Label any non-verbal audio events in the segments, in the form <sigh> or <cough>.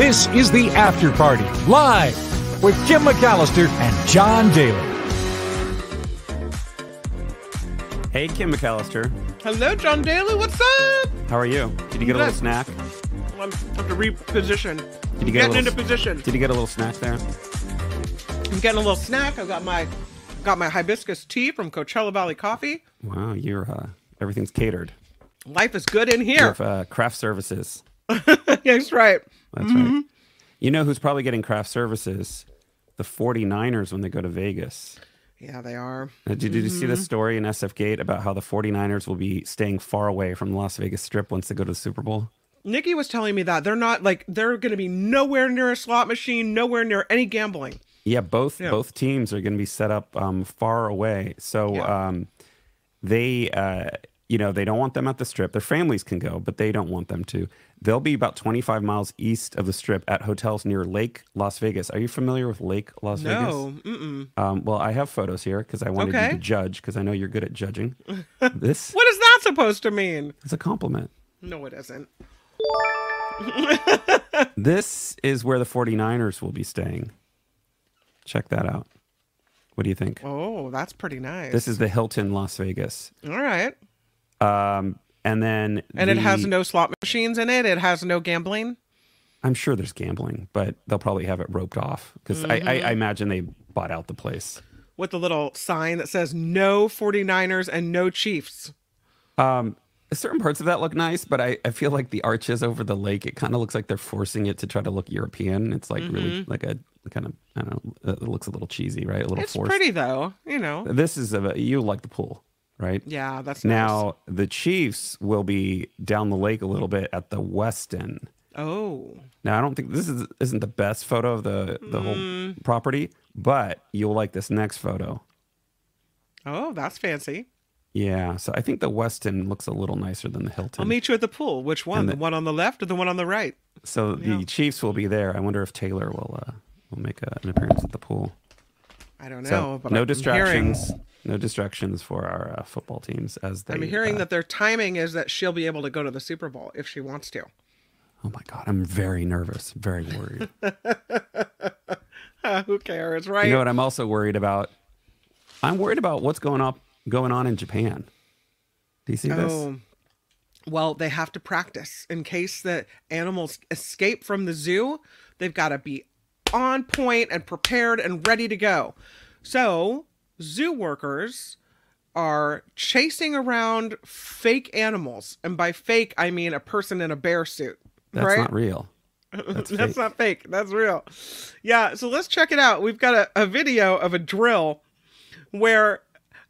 This is the After Party, live with Kim McAllister and John Daly. Hey, Kim McAllister. Hello, John Daly. What's up? How are you? Did you get a little Good. snack? I'm have to reposition. Did you get a Getting little, into position. Did you get a little snack there? I'm getting a little snack. I got my got my hibiscus tea from Coachella Valley Coffee. Wow, you're uh, everything's catered. Life is good in You here. have uh, craft services. <laughs> That's right. That's right. You know who's probably getting craft services? The 49ers when they go to Vegas. Yeah, they are. Did, did you see the story in SF Gate about how the 49ers will be staying far away from the Las Vegas Strip once they go to the Super Bowl? Nikki was telling me that they're not like they're going to be nowhere near a slot machine, nowhere near any gambling. Yeah, both Yeah. both teams are going to be set up um, far away. So Yeah. um, they, uh, you know, they don't want them at the strip. Their families can go, but they don't want them to. They'll be about 25 miles east of the strip at hotels near Lake Las Vegas. Are you familiar with Lake Las No, Vegas? mm-mm. Um, well, I have photos here because I wanted you to judge because I know you're good at judging. <laughs> this What is that supposed to mean? It's a compliment. No, it isn't. <laughs> <laughs> This is where the 49ers will be staying. Check that out. What do you think? Oh, that's pretty nice. This is the Hilton Las Vegas. all right. Um, and then And it has no slot machines in it. It has no gambling. I'm sure there's gambling, but they'll probably have it roped off because I, I, Mm-hmm. I imagine they bought out the place. with the little sign that says no 49ers and no Chiefs. Um, certain parts of that look nice, but I, I feel like the arches over the lake, it kind of looks like they're forcing it to try to look European. It's like really like a kind of, I don't know, it looks a little cheesy, right? A little Mm-hmm. It's forced. pretty though, you know. This is a, you like the pool, right? Yeah, that's nice. Now, the Chiefs will be down the lake a little bit at the Westin. Oh, Now, I don't think this is isn't the best photo of the the Mm. whole property, but you'll like this next photo. oh, that's fancy. Yeah, so I think the Westin looks a little nicer than the Hilton. I'll meet you at the pool. Which one? The, the- one on the left or the one on the right? so the Chiefs will be there. I wonder if Taylor will uh, will make a, an appearance at the pool. I don't know. So but no I'm distractions, Hearing, no distractions for our uh, football teams as they. I'm hearing uh, that their timing is that she'll be able to go to the Super Bowl if she wants to. Oh my god, I'm very nervous, very worried. <laughs> Who cares, right? you know what? I'm also worried about. I'm worried about what's going up going on in Japan. Do you see this? Oh, well, they have to practice in case the animals escape from the zoo. They've got to be on point and prepared and ready to go. So, zoo workers are chasing around fake animals, and by fake I mean a person in a bear suit. That's right? not real. <laughs> That's, That's fake. not fake. That's real. Yeah, so let's check it out. We've got a, a video of a drill where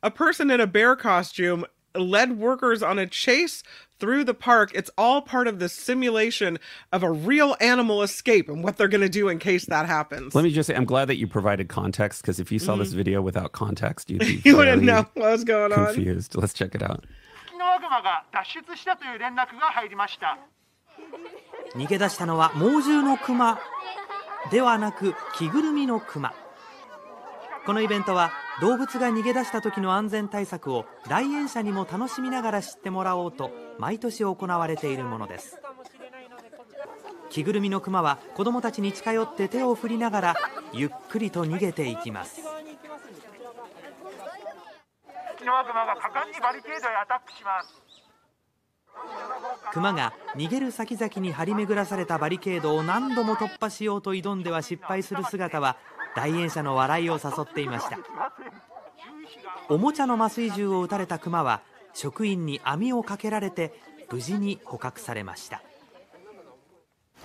a person in a bear costume led workers on a chase through the park. It's all part of the simulation of a real animal escape and what they're going to do in case that happens. Let me just say, I'm glad that you provided context because if you saw this video without context, you'd be Mm-hmm. <laughs> you wouldn't very know what was going on. confused. Let's check it out. <laughs> ツキノワグマが脱出したという連絡が入りました逃げ出したのは猛獣のクマではなく着ぐるみのクマ このイベントは動物が逃げ出した時の安全対策を来園者にも楽しみながら知ってもらおうと毎年行われているものです。着ぐるみのクマは子供たちに近寄って手を振りながらゆっくりと逃げていきます。ツキノワグマが果敢にバリケードへアタックします。クマが逃げる先々に張り巡らされたバリケードを何度も突破しようと挑んでは失敗する姿は来園者の笑いを誘っていました。おもちゃの麻酔銃を撃たれたクマは職員に網をかけられて無事に捕獲されました。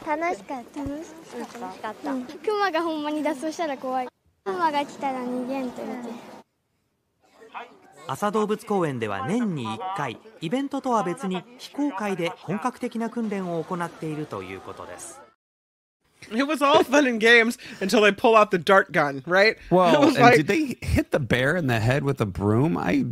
楽しかった楽しかった、うん、クマがほんまに脱走したら怖い。クマが来たら逃げんと言って。朝動物公園では年に1回イベントとは別に非公開で本格的な訓練を行っているということです <laughs> It was all fun and games until they pull out the dart gun, right? <laughs> Well, and like, did they hit the bear in the head with a broom? I,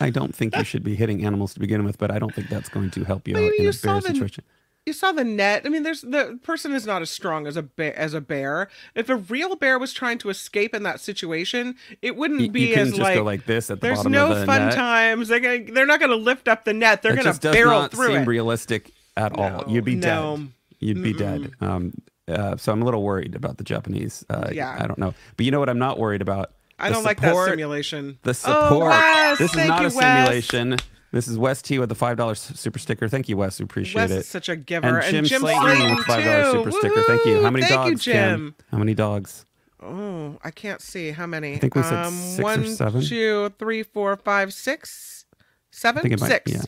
I don't think you should be hitting animals to begin with, but I don't think that's going to help you out you in a saw bear the- situation. you saw the net. I mean, there's the person is not as strong as a bear. As a bear, if a real bear was trying to escape in that situation, it wouldn't You, be you as like. like this at the there's bottom no of the fun net. times. They're gonna, they're not going to lift up the net. They're going to barrel through seem it. realistic at all. You'd be no. dead. You'd be dead. Um, Uh, so I'm a little worried about the Japanese. Uh, Yeah. I don't know. But you know what I'm not worried about? I The don't like that simulation. The support. Oh, support. Wes, this is not you, a Wes. simulation. This is Wes T with the five dollars super sticker. Thank you, Wes. We appreciate it. Wes it. is such a giver. and Jim, Jim Slayton, Slayton, with five dollars super sticker. Thank you. How many Thank dogs, you, Jim. How many dogs? Oh, I can't see how many. I think we said um, six or seven. two, three, four, five, six, seven, I think it might. six. Yeah.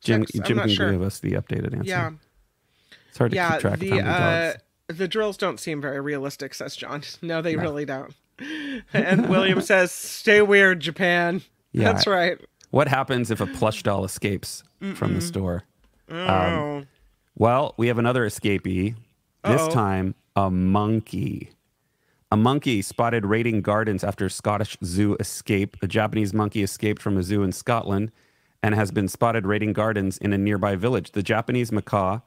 Jim, Six, I'm Jim can sure. give us the updated answer. Yeah, It's hard to yeah. keep track the of how many uh, dogs. The drills don't seem very realistic, says John. <laughs> No, they really don't. <laughs> and William says, "Stay weird, Japan." Yeah. That's right. What happens if a plush doll escapes from the store? Oh, um, Well, we have another escapee. This Uh-oh. time, a monkey. A monkey spotted raiding gardens after Scottish zoo escape. A Japanese monkey escaped from a zoo in Scotland and has been spotted raiding gardens in a nearby village. The Japanese macaw,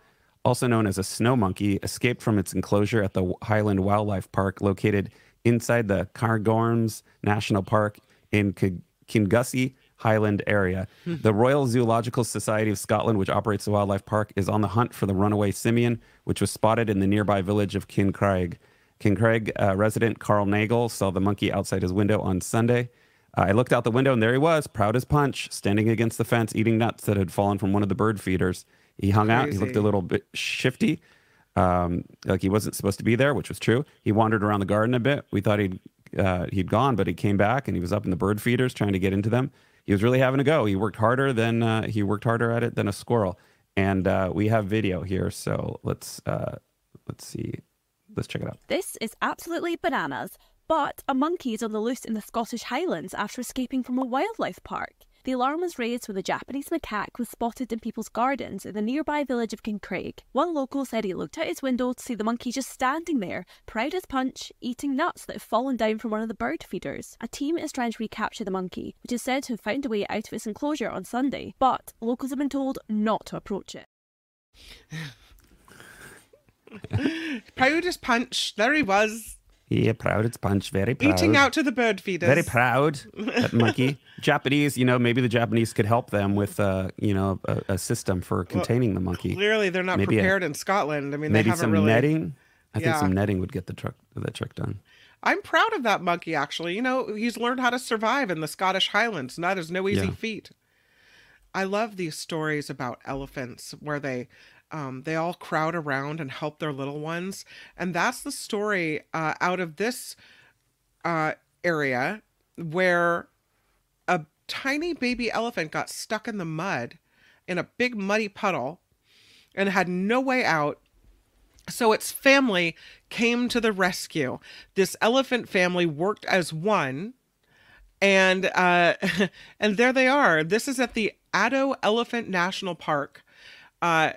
also known as a snow monkey, escaped from its enclosure at the Highland Wildlife Park located inside the Cairngorms National Park in Ki- Kingussie Highland area. the Royal Zoological Society of Scotland, which operates the wildlife park, is on the hunt for the runaway simian, which was spotted in the nearby village of Kincraig. Kincraig uh, resident Carl Nagel saw the monkey outside his window on Sunday. Uh, I looked out the window and there he was, proud as punch, standing against the fence, eating nuts that had fallen from one of the bird feeders. He hung out. He looked a little bit shifty, um, like he wasn't supposed to be there, which was true. He wandered around the garden a bit. We thought he'd uh, he'd gone, but he came back and he was up in the bird feeders trying to get into them. He was really having a go. He worked harder than uh, he worked harder at it than a squirrel. And uh, we have video here, so let's uh, let's see, let's check it out. This is absolutely bananas, but a monkey is on the loose in the Scottish Highlands after escaping from a wildlife park. The alarm was raised when a Japanese macaque was spotted in people's gardens in the nearby village of Kincraig. One local said he looked out his window to see the monkey just standing there, proud as punch, eating nuts that had fallen down from one of the bird feeders. A team is trying to recapture the monkey, which is said to have found a way out of its enclosure on Sunday, but locals have been told not to approach it. <laughs> proud as punch. There he was, Yeah, proud. It's punch. Very proud. eating out to the bird feeders. Very proud. <laughs> That monkey. Japanese, you know, maybe the Japanese could help them with, uh, you know, a, a system for containing the monkey. Clearly, they're not Maybe a- prepared in Scotland. I mean, Maybe they haven't some really. netting. I think some netting would get the truck the trick done. I'm proud of that monkey. Actually, you know, he's learned how to survive in the Scottish Highlands. and That is no easy Yeah. feat. I love these stories about elephants where they um, they all crowd around and help their little ones, and that's the story uh, out of this uh, area where a tiny baby elephant got stuck in the mud in a big muddy puddle and had no way out. So its family came to the rescue. This elephant family worked as one and uh, <laughs> and there they are. This is at the Addo Elephant National Park. Uh,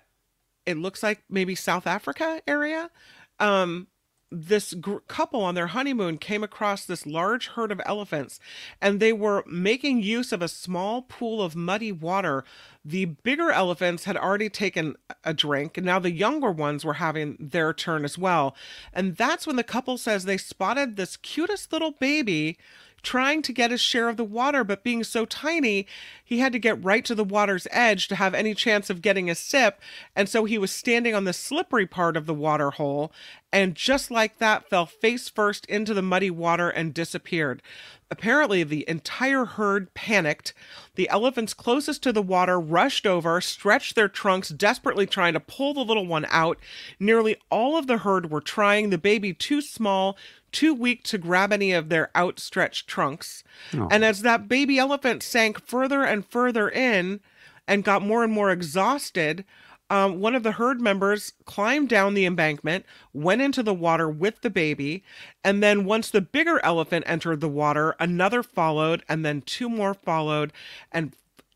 it looks like maybe South Africa area. Um, this gr- couple on their honeymoon came across this large herd of elephants, and they were making use of a small pool of muddy water. The bigger elephants had already taken a drink, and now the younger ones were having their turn as well. And that's when the couple says they spotted this cutest little baby trying to get his share of the water, but being so tiny, he had to get right to the water's edge to have any chance of getting a sip. And so he was standing on the slippery part of the water hole, and just like that, fell face first into the muddy water and disappeared. Apparently, the entire herd panicked. The elephants closest to the water rushed over, stretched their trunks, desperately trying to pull the little one out. Nearly all of the herd were trying, the baby too small, too weak to grab any of their outstretched trunks. And as that baby elephant sank further and further in and got more and more exhausted, um, one of the herd members climbed down the embankment, went into the water with the baby, and then once the bigger elephant entered the water, another followed, and then two more followed, and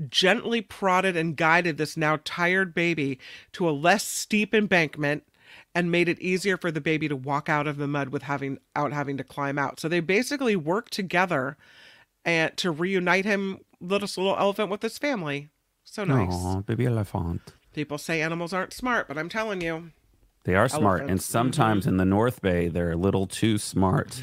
gently prodded and guided this now tired baby to a less steep embankment and made it easier for the baby to walk out of the mud with having out having to climb out. So they basically worked together and to reunite him little little elephant with his family. So nice. Aw, baby elephant. People say animals aren't smart, but I'm telling you, They are smart, and sometimes mm-hmm. in the North Bay, they're a little too smart.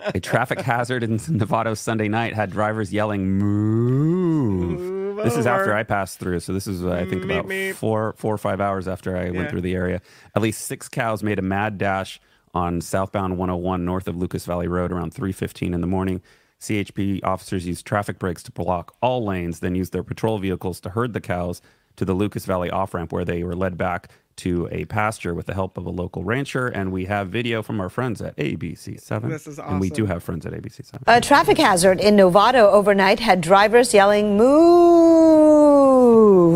a traffic <laughs> hazard in Novato Sunday night had drivers yelling "Move!" This is after. I passed through, so this is uh, I think Meep, about meep. four, four or five hours after I Yeah. went through the area. At least six cows made a mad dash on southbound 101 north of Lucas Valley Road around 3:15 in the morning. CHP officers used traffic breaks to block all lanes, then used their patrol vehicles to herd the cows to the Lucas Valley off ramp, where they were led back to a pasture with the help of a local rancher. And we have video from our friends at ABC7. This is awesome. And we do have friends at ABC7. A traffic hazard in Novato overnight had drivers yelling, Move!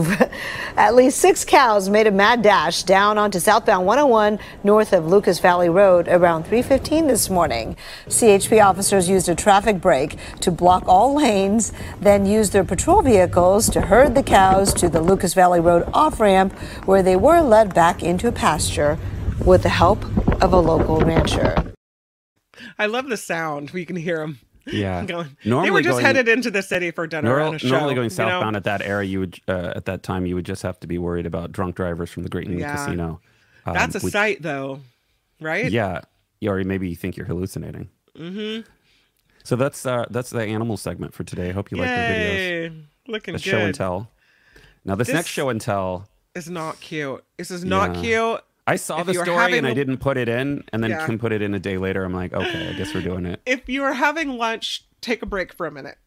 <laughs> At least six cows made a mad dash down onto southbound 101 north of Lucas Valley Road around 3:15 this morning. CHP officers used a traffic break to block all lanes, then used their patrol vehicles to herd the cows to the Lucas Valley Road off-ramp where they were led back into a pasture with the help of a local rancher. I love the sound. We can hear them. Yeah. <laughs> Going. Normally they were just going- headed into the city for dinner Nor- and a show. normally going you know? southbound at that area, you would uh, at that time you would just have to be worried about drunk drivers from the Great Indian Yeah. Casino. Um, That's a which- sight, though, right? Yeah, or maybe you think you're hallucinating. Mm-hmm. So that's uh, that's the animal segment for today. I hope you like the videos. Yay. Looking The good. show and tell. Now this, This- next show and tell, It's not cute. This is not Yeah. cute. I saw If the story and I the- didn't put it in, and then Yeah. Kim put it in a day later. I'm like, okay, I guess we're doing it. If you are having lunch, take a break for a minute.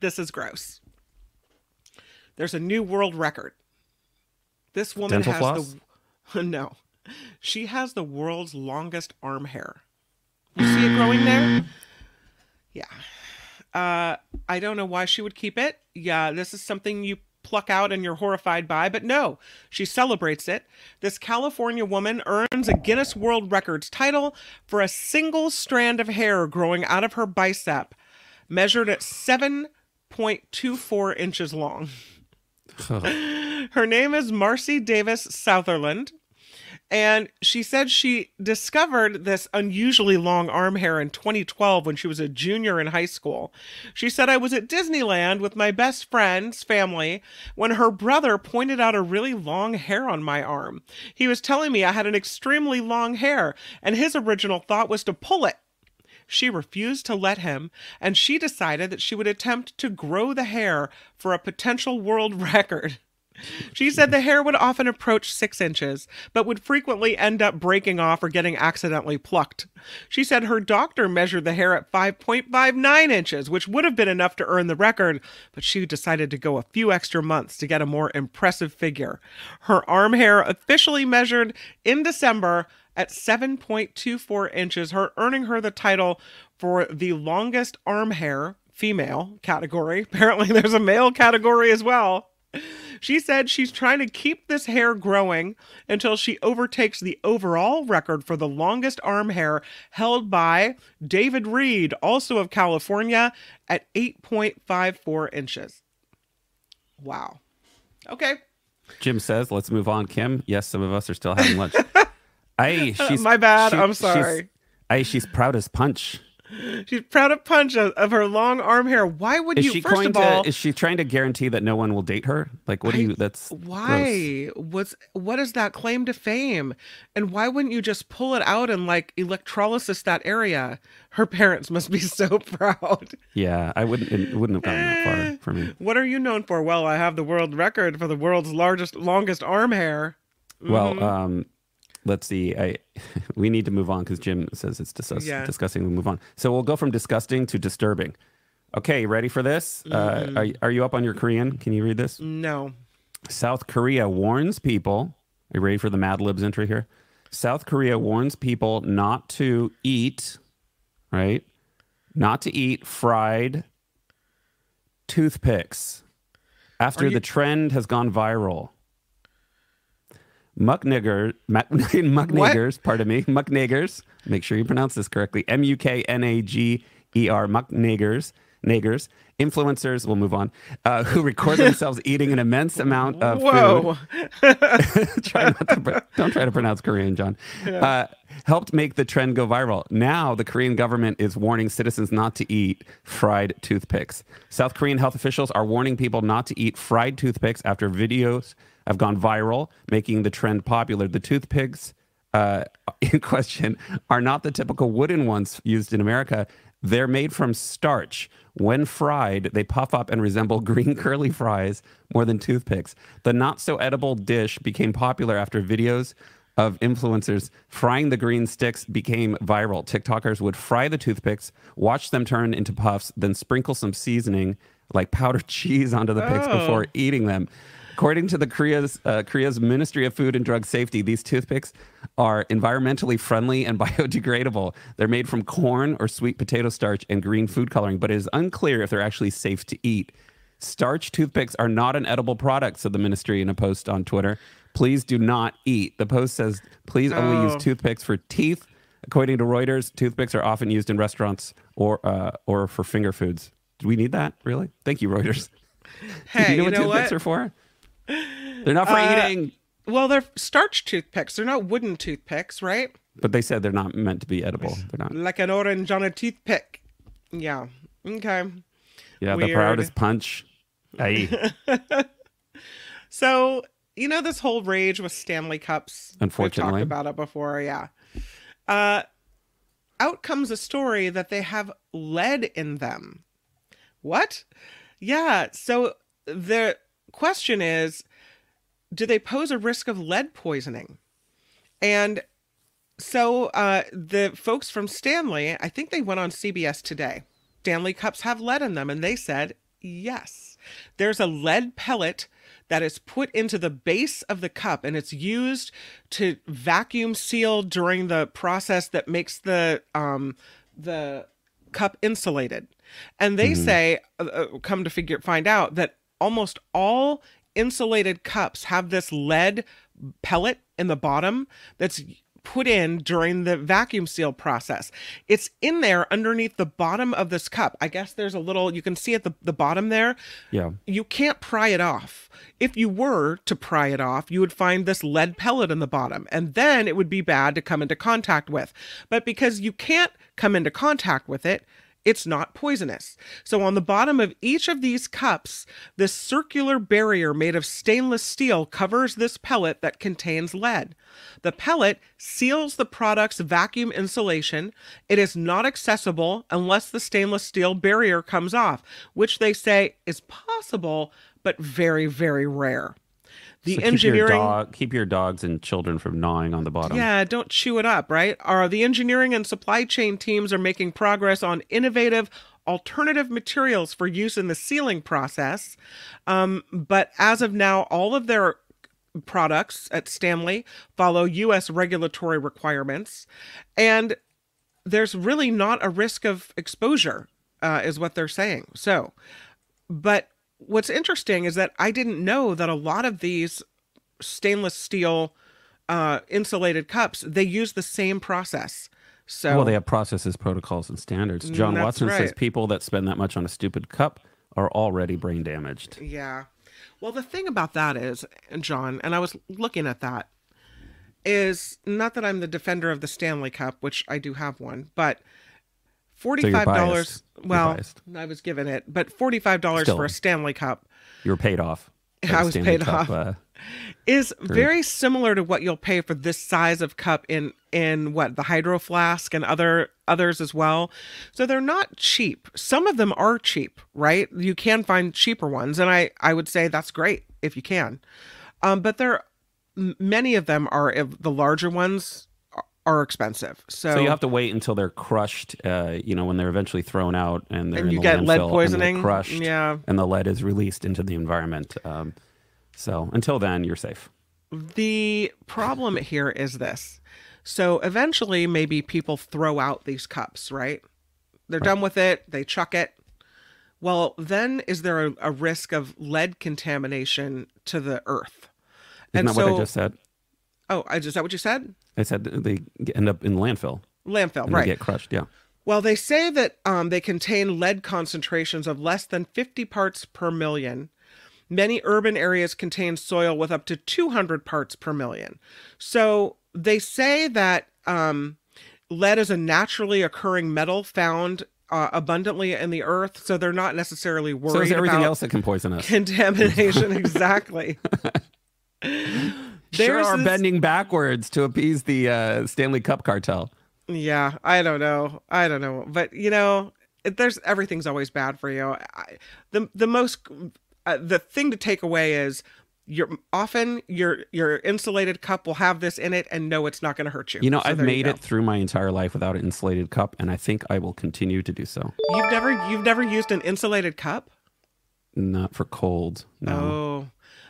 This is gross. There's a new world record. This woman Dental has floss? the <laughs> no. She has the world's longest arm hair. You see it growing there? <gasps> Yeah. Uh, I don't know why she would keep it. Yeah, this is something you pluck out and you're horrified by, but no, she celebrates it. This California woman earns a Guinness World Records title for a single strand of hair growing out of her bicep, measured at 7.24 inches long. <laughs> Her name is Marcy Davis Southerland. And she said she discovered this unusually long arm hair in 2012 when she was a junior in high school. She said, I was at Disneyland with my best friend's family when her brother pointed out a really long hair on my arm. He was telling me I had an extremely long hair, and his original thought was to pull it. She refused to let him, and she decided that she would attempt to grow the hair for a potential world <laughs> record. She said the hair would often approach six inches, but would frequently end up breaking off or getting accidentally plucked. She said her doctor measured the hair at 5.59 inches, which would have been enough to earn the record, but she decided to go a few extra months to get a more impressive figure. Her arm hair officially measured in December at 7.24 inches, her earning her the title for the longest arm hair female category. <laughs> Apparently, there's a male category as well. She said she's trying to keep this hair growing until she overtakes the overall record for the longest arm hair held by David Reed, also of California, at 8.54 inches. Wow. Okay. Jim says, "Let's move on." Kim, yes, some of us are still having lunch. <laughs> Aye, she's My bad, I'm she's- sorry. Aye, she's proud as punch. She's proud of punch of, of her long arm hair. Why would Is you, she first of all, to? Is she trying to guarantee that no one will date her? Like, what do you? That's gross. why what's what is that claim to fame and why wouldn't you just pull it out and like electrolysis that area her parents must be <laughs> so proud Yeah, I wouldn't. It wouldn't have gotten that far for me. what are you known for well i have the world record for the world's largest longest arm hair Well, Mm-hmm. um, let's see. I <laughs> we need to move on because Jim says it's discuss- Yeah. disgusting. We move on. So we'll go from disgusting to disturbing. Okay, ready for this? Mm-hmm. Uh, are are you up on your Korean? Can you read this? no South Korea warns people. Are you ready for the Mad Libs entry here? South Korea warns people not to eat, right? Not to eat fried toothpicks after you- the trend has gone viral. Mucknigger, muck, <laughs> muckniggers, pardon me, muckniggers. Make sure you pronounce this correctly. M U K N A G E R, muckniggers, niggers, influencers. We'll move on. Uh, who record <laughs> themselves eating an immense amount of whoa food. <laughs> try not to, don't try to pronounce Korean, John. Uh, helped make the trend go viral. Now the Korean government is warning citizens not to eat fried toothpicks. South Korean health officials are warning people not to eat fried toothpicks after videos have gone viral, making the trend popular. The toothpicks uh, <laughs> in question are not the typical wooden ones used in America. They're made from starch. When fried, they puff up and resemble <laughs> green curly fries more than toothpicks. The not so edible dish became popular after videos of influencers frying the green sticks became viral. TikTokers would fry the toothpicks, watch them turn into puffs, then sprinkle some seasoning like powdered <laughs> cheese onto the picks Oh. before eating them. According to the Korea's uh, Korea's Ministry of Food and Drug Safety, these toothpicks are environmentally friendly and <laughs> biodegradable. They're made from corn or sweet potato starch and green food coloring, but it is unclear if they're actually safe to eat. Starch toothpicks are not an edible product, said the ministry in a post on Twitter. Please do not eat. The post says, please only Oh. use toothpicks for teeth. According to Reuters, toothpicks are often used in restaurants or uh, or for finger foods. Do we need that really? Thank you, Reuters. <laughs> Hey, you know you what know toothpicks what? are for? They're not for Uh, eating, Well, they're starch toothpicks. They're not wooden toothpicks, right? but they said they're not meant to be edible. They're not. Like an orange on a toothpick. Yeah. Okay. Yeah, the proudest punch. <laughs> So, you know, this whole rage with Stanley Cups. Unfortunately. We've talked about it before, yeah. Uh, out comes a story that they have lead in them. What? Yeah. So the question is do they pose a risk of lead poisoning? And so uh, the folks from Stanley, I think they went on CBS today. Stanley cups have lead in them, and they said yes. There's a lead pellet that is put into the base of the cup, and it's used to vacuum seal during the process that makes the um, the cup insulated. And they say, uh, uh, come to figure find out that almost all insulated cups have this lead pellet in the bottom that's put in during the vacuum seal process. It's in there underneath the bottom of this cup. I guess there's a little you can see at the, the bottom there. Yeah. You can't pry it off. If you were to pry it off, you would find this lead pellet in the bottom, and then it would be bad to come into contact with. But because you can't come into contact with it, it's not poisonous. So, on the bottom of each of these cups, this circular barrier made of stainless steel covers this pellet that contains lead. The pellet seals the product's vacuum insulation. It is not accessible unless the stainless steel barrier comes off, which they say is possible, but very, very rare. The So engineering. Keep your, dog, keep your dogs and children from gnawing on the bottom. Yeah, don't chew it up, right? Are the engineering and supply chain teams are making progress on innovative alternative materials for use in the sealing process. Um, but as of now, all of their products at Stanley follow U.S. regulatory requirements, and there's really not a risk of exposure, uh, is what they're saying. So, but what's interesting is that I didn't know that a lot of these stainless steel uh, insulated cups they use the same process. So Well, they have processes, protocols, and standards. John Mm, that's Watson says people that spend that much on a stupid cup are already brain damaged. Yeah. Well, the thing about that is, John, and I was looking at that, is not that I'm the defender of the Stanley Cup, which I do have one, but forty-five dollars. You're Well. I was given it, but forty-five dollars for a Stanley Cup You were paid off. <laughs> I was Stanley paid Cup, off. Uh, is very similar to what you'll pay for this size of cup in in what the hydro flask and other others as well so they're not cheap some of them are cheap right you can find cheaper ones and i i would say that's great if you can um but there many of them are the larger ones are- expensive so, so you have to wait until they're crushed. Uh, you know, when they're eventually thrown out and they're And in you get lead and poisoning? crushed. Yeah. and the lead is released into the environment. Um, so until then, you're safe. The problem here is this. So eventually, maybe people throw out these cups, right? They're done with it, they chuck it. Well, then is there a, a risk of lead contamination to the earth? Isn't that what I just said? Oh, is that what you said? I said they end up in landfill Landfill, and right. they get crushed. Yeah. Well, they say that um, they contain lead concentrations of less than 50 parts per million. Many urban areas contain soil with up to 200 parts per million. So they say that um, lead is a naturally occurring metal found uh, abundantly in the earth. So they're not necessarily worried So everything else that can poison us. contamination. <laughs> exactly. <laughs> sure are this- bending backwards to appease the uh, Stanley Cup cartel. Yeah, I don't know. I don't know. But, you know, there's everything's always bad for you. I, the the most uh, the thing to take away is you're often your your insulated cup will have this in it and no it's not going to hurt you. You know, So I've made it through my entire life without an insulated cup, and I think I will continue to do so. You've never you've never used an insulated cup? Not for cold. No. Oh.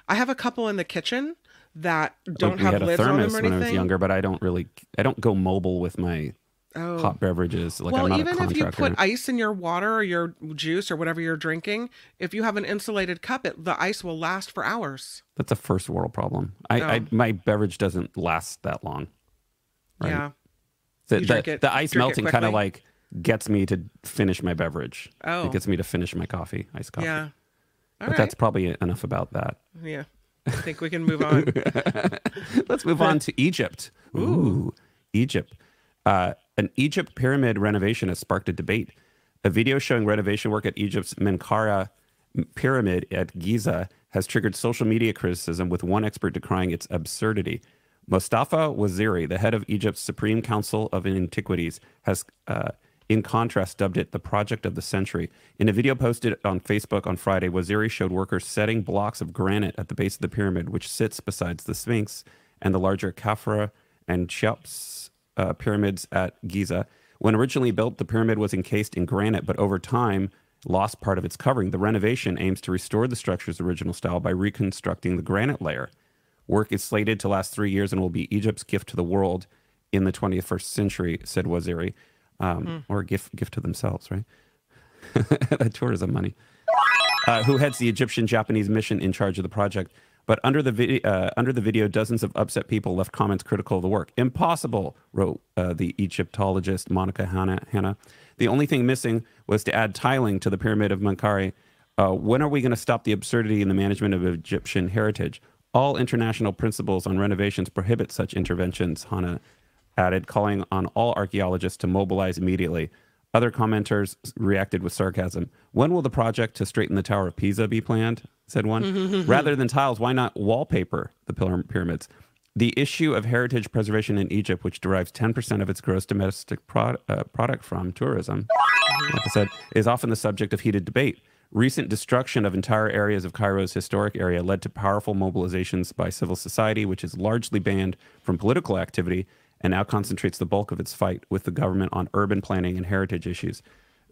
I have a couple in the kitchen that don't Like, we have had a lids on thermos them or when I was younger, but I don't really, I don't go mobile with my Oh. hot beverages. Like well, I'm not even if you put ice in your water or your juice or whatever you're drinking, if you have an insulated cup, it, the ice will last for hours. That's a first world problem. I, I Oh. my beverage doesn't last that long. Right. Yeah. The, the, it- the ice melting kind of like gets me to finish my beverage. Oh. It gets me to finish my coffee, iced coffee. Yeah. All but right. that's probably enough about that. Yeah. I think we can move on. <laughs> Let's move on to Egypt. Ooh, Egypt. Uh, an Egypt pyramid renovation has sparked a debate. A video showing renovation work at Egypt's Menkaure pyramid at Giza has triggered social media criticism, with one expert decrying its absurdity. Mustafa Waziri, the head of Egypt's Supreme Council of Antiquities, has, uh, in contrast, dubbed it the project of the century. In a video posted on Facebook on Friday, Waziri showed workers setting blocks of granite at the base of the pyramid, which sits beside the Sphinx and the larger Khafra and Cheops uh, pyramids at Giza. When originally built, the pyramid was encased in granite, but over time lost part of its covering. The renovation aims to restore the structure's original style by reconstructing the granite layer. Work is slated to last three years and will be Egypt's gift to the world in the 21st century, said Waziri. Um, Or a gift, gift to themselves, right? <laughs> Tourism money. Uh, who heads the Egyptian Japanese mission in charge of the project. But under the, vid- uh, under the video, dozens of upset people left comments critical of the work. Impossible, wrote uh, the Egyptologist Monica Hanna. Hanna. The only thing missing was to add tiling to the Pyramid of Menkaure. Uh, when are we going to stop the absurdity in the management of Egyptian heritage? All international principles on renovations prohibit such interventions, Hanna added, calling on all archaeologists to mobilize immediately. Other commenters reacted with sarcasm. When will the project to straighten the Tower of Pisa be planned? said one. <laughs> Rather than tiles, why not wallpaper the pyra- pyramids? The issue of heritage preservation in Egypt, which derives 10% of its gross domestic prod, uh, product from tourism, like I said, is often the subject of heated debate. Recent destruction of entire areas of Cairo's historic area led to powerful mobilizations by civil society, which is largely banned from political activity and now concentrates the bulk of its fight with the government on urban planning and heritage issues.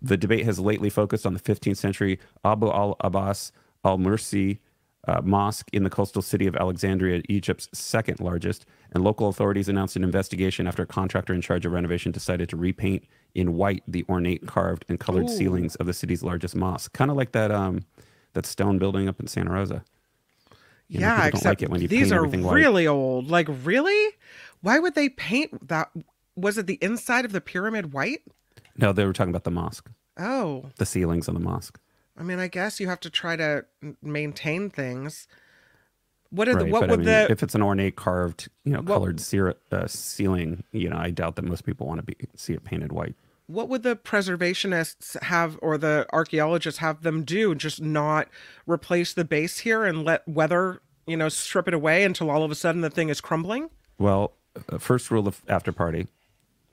The debate has lately focused on the 15th century Abu al Abbas al Mursi uh, mosque in the coastal city of Alexandria, Egypt's second largest. And local authorities announced an investigation after a contractor in charge of renovation decided to repaint in white the ornate carved and colored Ooh. ceilings of the city's largest mosque. Kind of like that um, that stone building up in Santa Rosa. You yeah, don't except like it when you these are everything white. really old. Like, really? Why would they paint that? Was it the inside of the pyramid white? No, they were talking about the mosque, Oh, the ceilings of the mosque. I mean, I guess you have to try to maintain things. What did Right, the, what would I mean, the if it's an ornate carved, you know, What- colored uh, ceiling, you know, I doubt that most people want to be see it painted white. what would the preservationists have or the archaeologists have them do? Just not replace the base here and let weather, you know, strip it away until all of a sudden the thing is crumbling? Well, first rule of after party: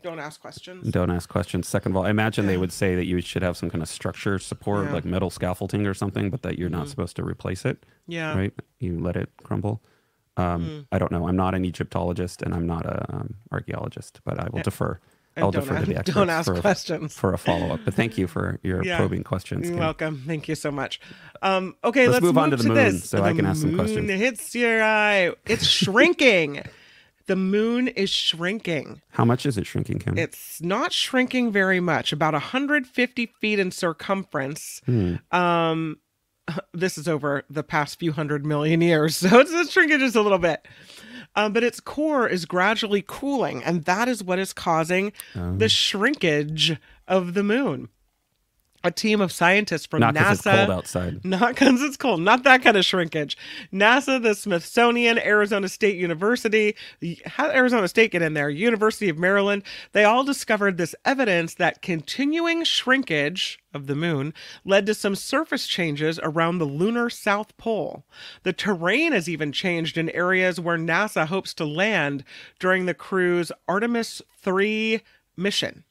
Don't ask questions. don't ask questions. Second of all, I imagine they would say that you should have some kind of structure support, Yeah. like metal scaffolding or something, but that you're not supposed to replace it. Yeah. right. You let it crumble. Um, I don't know. I'm not an Egyptologist and I'm not an um, archaeologist, but I will defer. And I'll defer to the <laughs> experts. don't ask for, a- questions. for a follow up. But thank you for your <laughs> Yeah. probing questions. You're welcome. Thank you so much. Um, okay, Let's let's, move on to the moon this. so I can ask some questions. hits your eye. It's shrinking. <laughs> the moon is shrinking. How much is it shrinking, Kim? It's not shrinking very much, about 150 feet in circumference. Hmm. Um, <laughs> this is over the past few hundred million years, <laughs> so it's, it's shrinking just a little bit. Um, but its core is gradually cooling, and that is what is causing Oh. the shrinkage of the moon. A team of scientists from Not NASA. because it's cold outside. <laughs> Not because it's cold. Not that kind of shrinkage. NASA, the Smithsonian, Arizona State University, how did Arizona State get in there? University of Maryland. They all discovered this evidence that continuing shrinkage of the moon led to some surface changes around the lunar south pole. The terrain has even changed in areas where NASA hopes to land during the crew's Artemis 3 mission.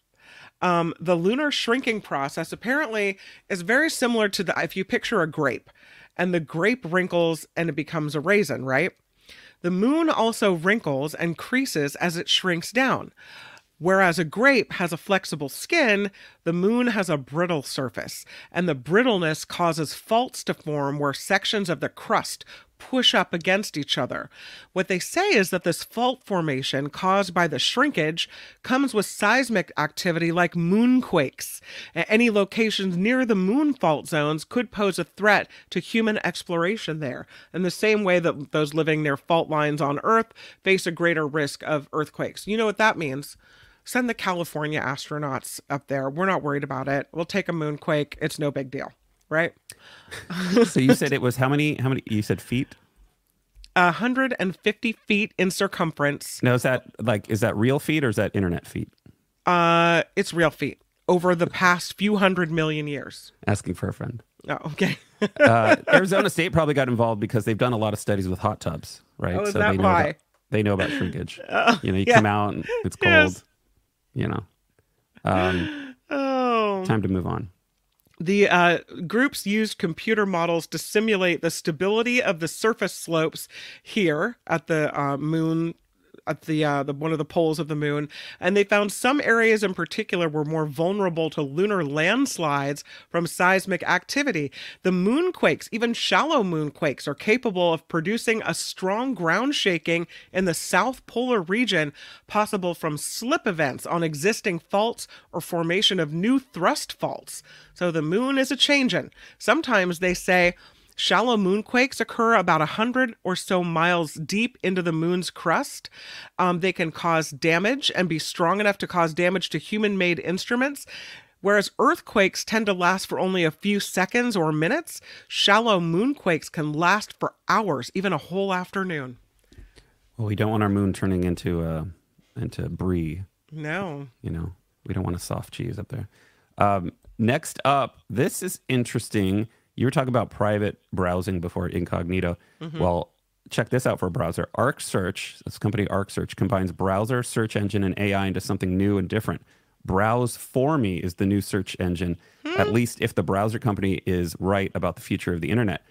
Um, the lunar shrinking process apparently is very similar to the if you picture a grape, and the grape wrinkles and it becomes a raisin, right? The moon also wrinkles and creases as it shrinks down. Whereas a grape has a flexible skin, the moon has a brittle surface, and the brittleness causes faults to form where sections of the crust push up against each other. What they say is that this fault formation caused by the shrinkage comes with seismic activity like moonquakes. Any locations near the moon fault zones could pose a threat to human exploration there, in the same way that those living near fault lines on Earth face a greater risk of earthquakes. You know what that means? Send the California astronauts up there. We're not worried about it. We'll take a moonquake. It's no big deal, right? <laughs> so you said it was how many? How many? You said feet? 150 feet in circumference. Now is that like is that real feet or is that internet feet? Uh, it's real feet over the past few hundred million years. Asking for a friend. Oh, okay. Uh, <laughs> Arizona State probably got involved because they've done a lot of studies with hot tubs, right? Oh, so they know why? About, they know about shrinkage. <laughs> Oh, you know, you yeah. come out and it's cold. Yes. You know. Um, <gasps> Oh. time to move on. The uh, groups used computer models to simulate the stability of the surface slopes here at the uh, moon. At the, uh, the one of the poles of the moon, and they found some areas in particular were more vulnerable to lunar landslides from seismic activity. The moonquakes, even shallow moonquakes, are capable of producing a strong ground shaking in the south polar region, possible from slip events on existing faults or formation of new thrust faults. So the moon is a changin'. Sometimes they say shallow moonquakes occur about a hundred or so miles deep into the moon's crust. Um, they can cause damage and be strong enough to cause damage to human-made instruments. Whereas earthquakes tend to last for only a few seconds or minutes, shallow moonquakes can last for hours, even a whole afternoon. Well, we don't want our moon turning into uh into brie. No. You know, we don't want a soft cheese up there. Um, next up, this is interesting. You were talking about private browsing before incognito. Mhm. Well, check this out for a browser. Arc Search, this company Arc Search, combines browser, search engine, and AI into something new and different. Browse for me is the new search engine, at least if the browser company is right about the future of the internet.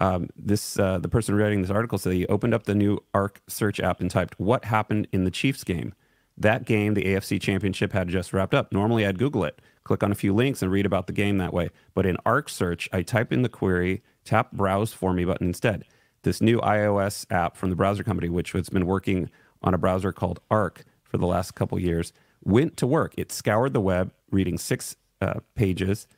Um, this uh, the person writing this article said he opened up the new Arc Search app and typed "What happened in the Chiefs game." That game, the AFC Championship, had just wrapped up. Normally, I'd Google it, click on a few links, and read about the game that way. But in Arc Search, I type in the query, tap Browse for Me button instead. This new iOS app from the browser company, which has been working on a browser called Arc for the last couple years, went to work. It scoured the web, reading six uh, pages.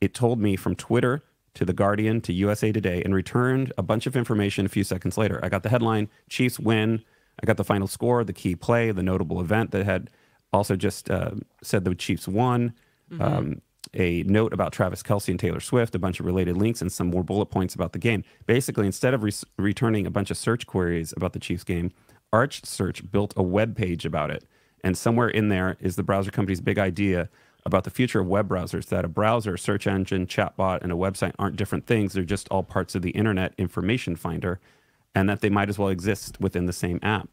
It told me from Twitter to The Guardian to USA Today and returned a bunch of information a few seconds later. I got the headline Chiefs win. I got the final score, the key play, the notable event that had also just uh, said the Chiefs won. Mhm. Um, a note about Travis Kelce and Taylor Swift, a bunch of related links, and some more bullet points about the game. Basically, instead of re- returning a bunch of search queries about the Chiefs game, Arc Search built a web page about it. And somewhere in there is the browser company's big idea about the future of web browsers that a browser, search engine, chatbot, and a website aren't different things. They're just all parts of the internet information finder, and that they might as well exist within the same app.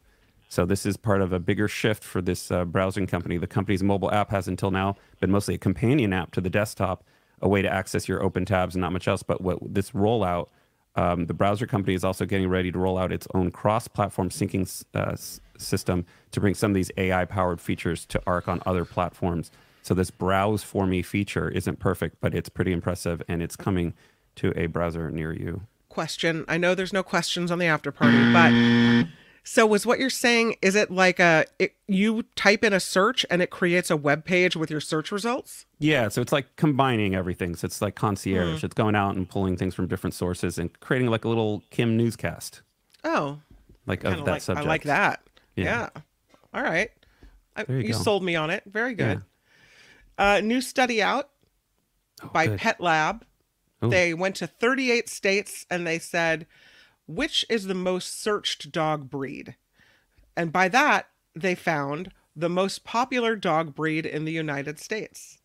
So this is part of a bigger shift for this uh, browsing company. The company's mobile app has until now been mostly a companion app to the desktop, a way to access your open tabs and not much else. But what this rollout, um, the browser company is also getting ready to roll out its own cross-platform syncing uh, system to bring some of these AI-powered features to Arc on other platforms. So this browse for me feature isn't perfect, but it's pretty impressive, and it's coming to a browser near you. Question. I know there's no questions on the after party, but so was what you're saying? Is it like a it, you type in a search and it creates a web page with your search results? Yeah, so it's like combining everything. So it's like concierge. Hmm. It's going out and pulling things from different sources and creating like a little Kim newscast, Oh, like kinda that like, subject. I like that. Yeah. Yeah. All right. I, you you sold me on it. Very good. Uh, new study out by Oh, good. Pet Lab. Ooh. They went to 38 states and they said, which is the most searched dog breed? And by that, they found the most popular dog breed in the United States.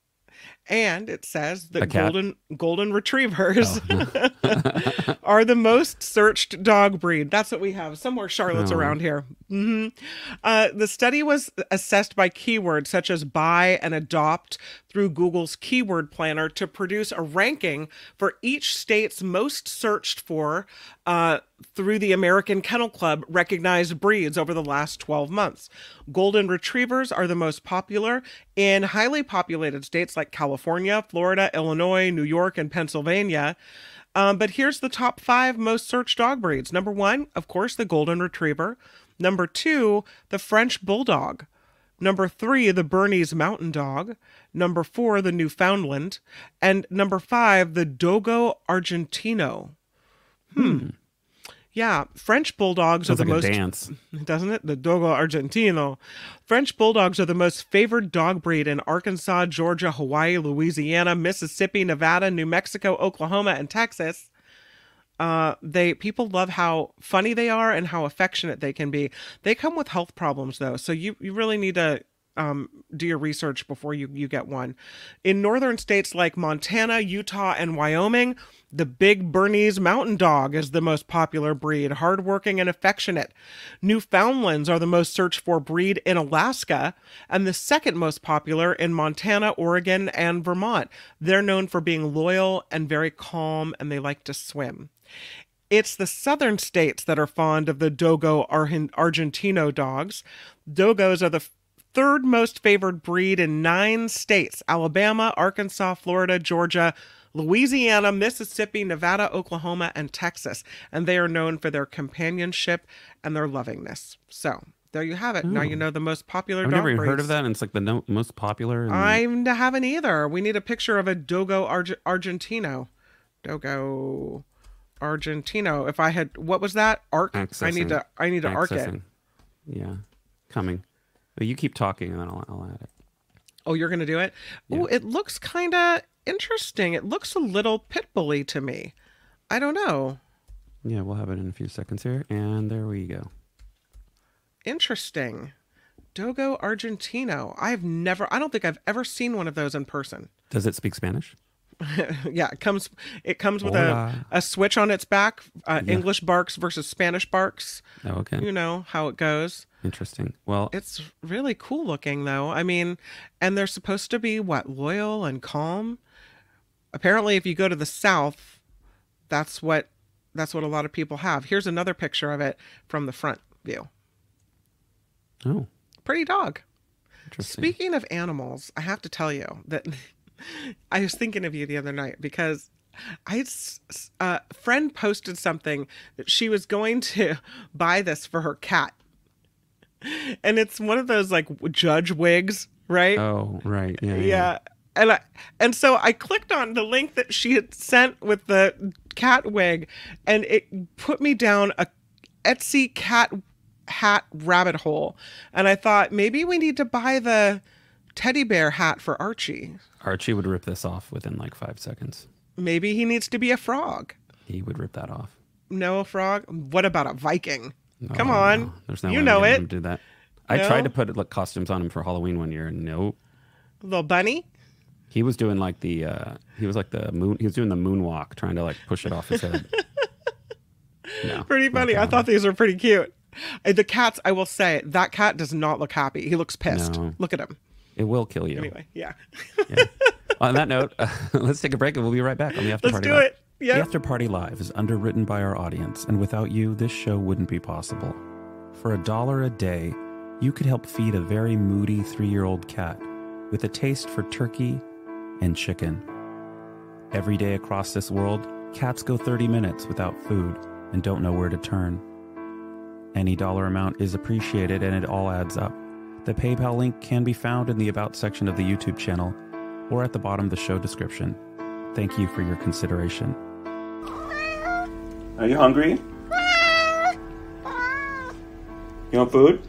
And it says that golden golden retrievers Oh. <laughs> are the most searched dog breed. That's what we have. Somewhere Charlotte's Oh. around here. hmm Uh, the study was assessed by keywords such as buy and adopt through Google's keyword planner to produce a ranking for each state's most searched for uh, through the American Kennel Club recognized breeds over the last 12 months. Golden retrievers are the most popular in highly populated states like California, Florida, Illinois, New York, and Pennsylvania. Um, but here's the top five most searched dog breeds. Number one, of course, the Golden Retriever. Number two, the French Bulldog. Number three, the Bernese Mountain Dog. Number four, the Newfoundland. And number five, the Dogo Argentino. Hmm. Yeah, French Bulldogs Sounds are the like a most dance. <laughs> doesn't it? The Dogo Argentino. French Bulldogs are the most favored dog breed in Arkansas, Georgia, Hawaii, Louisiana, Mississippi, Nevada, New Mexico, Oklahoma, and Texas. Uh, they people love how funny they are and how affectionate they can be. They come with health problems though, so you you really need to um, do your research before you you get one. In northern states like Montana, Utah, and Wyoming, the big Bernese Mountain Dog is the most popular breed, hardworking and affectionate. Newfoundlands are the most searched for breed in Alaska, and the second most popular in Montana, Oregon, and Vermont. They're known for being loyal and very calm, and they like to swim. It's the southern states that are fond of the Dogo Argentino dogs. Dogos are the third most favored breed in nine states Alabama, Arkansas, Florida, Georgia, Louisiana, Mississippi, Nevada, Oklahoma, and Texas. And they are known for their companionship and their lovingness. So there you have it. Now you know the most popular I've dog never even heard of that, and it's like the no- most popular. and- I haven't either. We need a picture of a Dogo Arge- Argentino. Dogo Argentino. If I had, what was that? Arc. I need to. I need to arc it. Yeah, coming. But you keep talking, and then I'll, I'll add it. Oh, you're gonna do it. Oh, it looks kind of interesting. It looks a little pit bully to me. I don't know. Yeah, we'll have it in a few seconds here, and there we go. Interesting. Dogo Argentino. I've never. I don't think I've ever seen one of those in person. Does it speak Spanish? <laughs> yeah, it comes. It comes with Hola. a a switch on its back. Uh, English barks versus Spanish barks. Oh, okay. You know how it goes. Interesting. Well, It's really cool looking though. I mean, and they're supposed to be what loyal and calm. Apparently, if you go to the south, that's what that's what a lot of people have. Here's another picture of it from the front view. oh, Pretty dog. Speaking of animals, I have to tell you that <laughs> I was thinking of you the other night because I a friend posted something that she was going to <laughs> buy this for her cat, and it's one of those like judge wigs, right? oh, right. Yeah. yeah. And I and so I clicked on the link that she had sent with the cat wig, and it put me down a Etsy cat hat rabbit hole. And I thought maybe we need to buy the teddy bear hat for Archie. Archie would rip this off within like five seconds. Maybe he needs to be a frog. He would rip that off. No a frog. What about a Viking? Come Oh, on, no. There's no you know it. do that. I No? tried to put like costumes on him for Halloween one year, and nope. Little bunny. He was doing like the uh he was like the moon he was doing the moonwalk trying to like push it off his head. <laughs> no. Pretty funny. I thought these were pretty cute. The cats, I will say, that cat does not look happy. He looks pissed. No. Look at him. It will kill you. Anyway, yeah. On that note, <laughs> let's take a break and we'll be right back on the after Let's party. do it. Yeah. The After Party Live is underwritten by our audience, and without you, this show wouldn't be possible. For a dollar a day, you could help feed a very moody three year old cat with a taste for turkey and chicken. Every day across this world, cats go 30 minutes without food and don't know where to turn. Any dollar amount is appreciated and it all adds up. The PayPal link can be found in the About section of the YouTube channel or at the bottom of the show description. Thank you for your consideration. Are you hungry? You want food?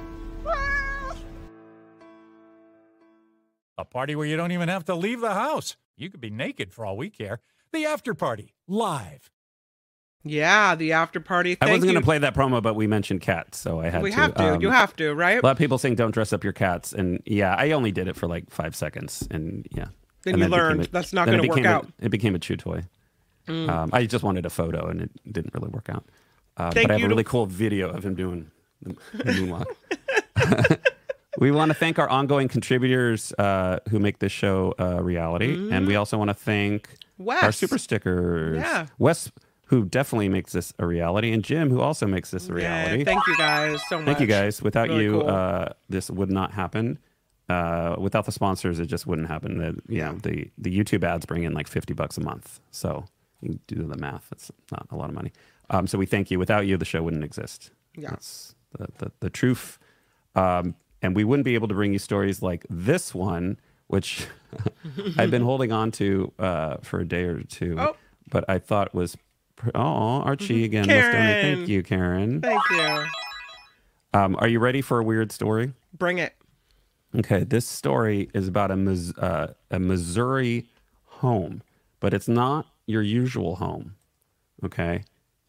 A party where you don't even have to leave the house. You could be naked for all we care. The after party, live. Yeah, the after party. Thing. I wasn't going to play that promo, but we mentioned cats, so I had to. We to. have to. Um, you have to, right? A lot of people saying don't dress up your cats, and yeah, I only did it for like five seconds, and yeah, Then And you learned a- that's not going to work a- out. Mm. it became a chew toy. Um, I just wanted a photo, and it didn't really work out. Uh, Thank but I have a really cool video of him doing the, the <laughs> moonwalk. <laughs> we want to thank our ongoing contributors uh, who make this show a reality, and we also want to thank our Mm. Super stickers. Yeah. Wes, who definitely makes this a reality, and Jim, who also makes this a Yeah, reality. thank you guys so much. Thank you guys. Without Really you, cool. uh, this would not happen. Uh, without the sponsors, it just wouldn't happen. The, you Yeah. know, the the YouTube ads bring in like fifty bucks a month, so you can do the math. It's not a lot of money. Um, so we thank you. Without you, the show wouldn't exist. Yeah. That's the the, the truth. Um, and we wouldn't be able to bring you stories like this one, which <laughs> I've been <laughs> holding on to uh, for a day or two, Oh. but I thought was. Oh, Archie again. must donate. Karen. Thank you, Karen. Thank you. Um, are you ready for a weird story? Bring it. Okay, this story is about a uh, a Missouri home, but it's not your usual home. Okay,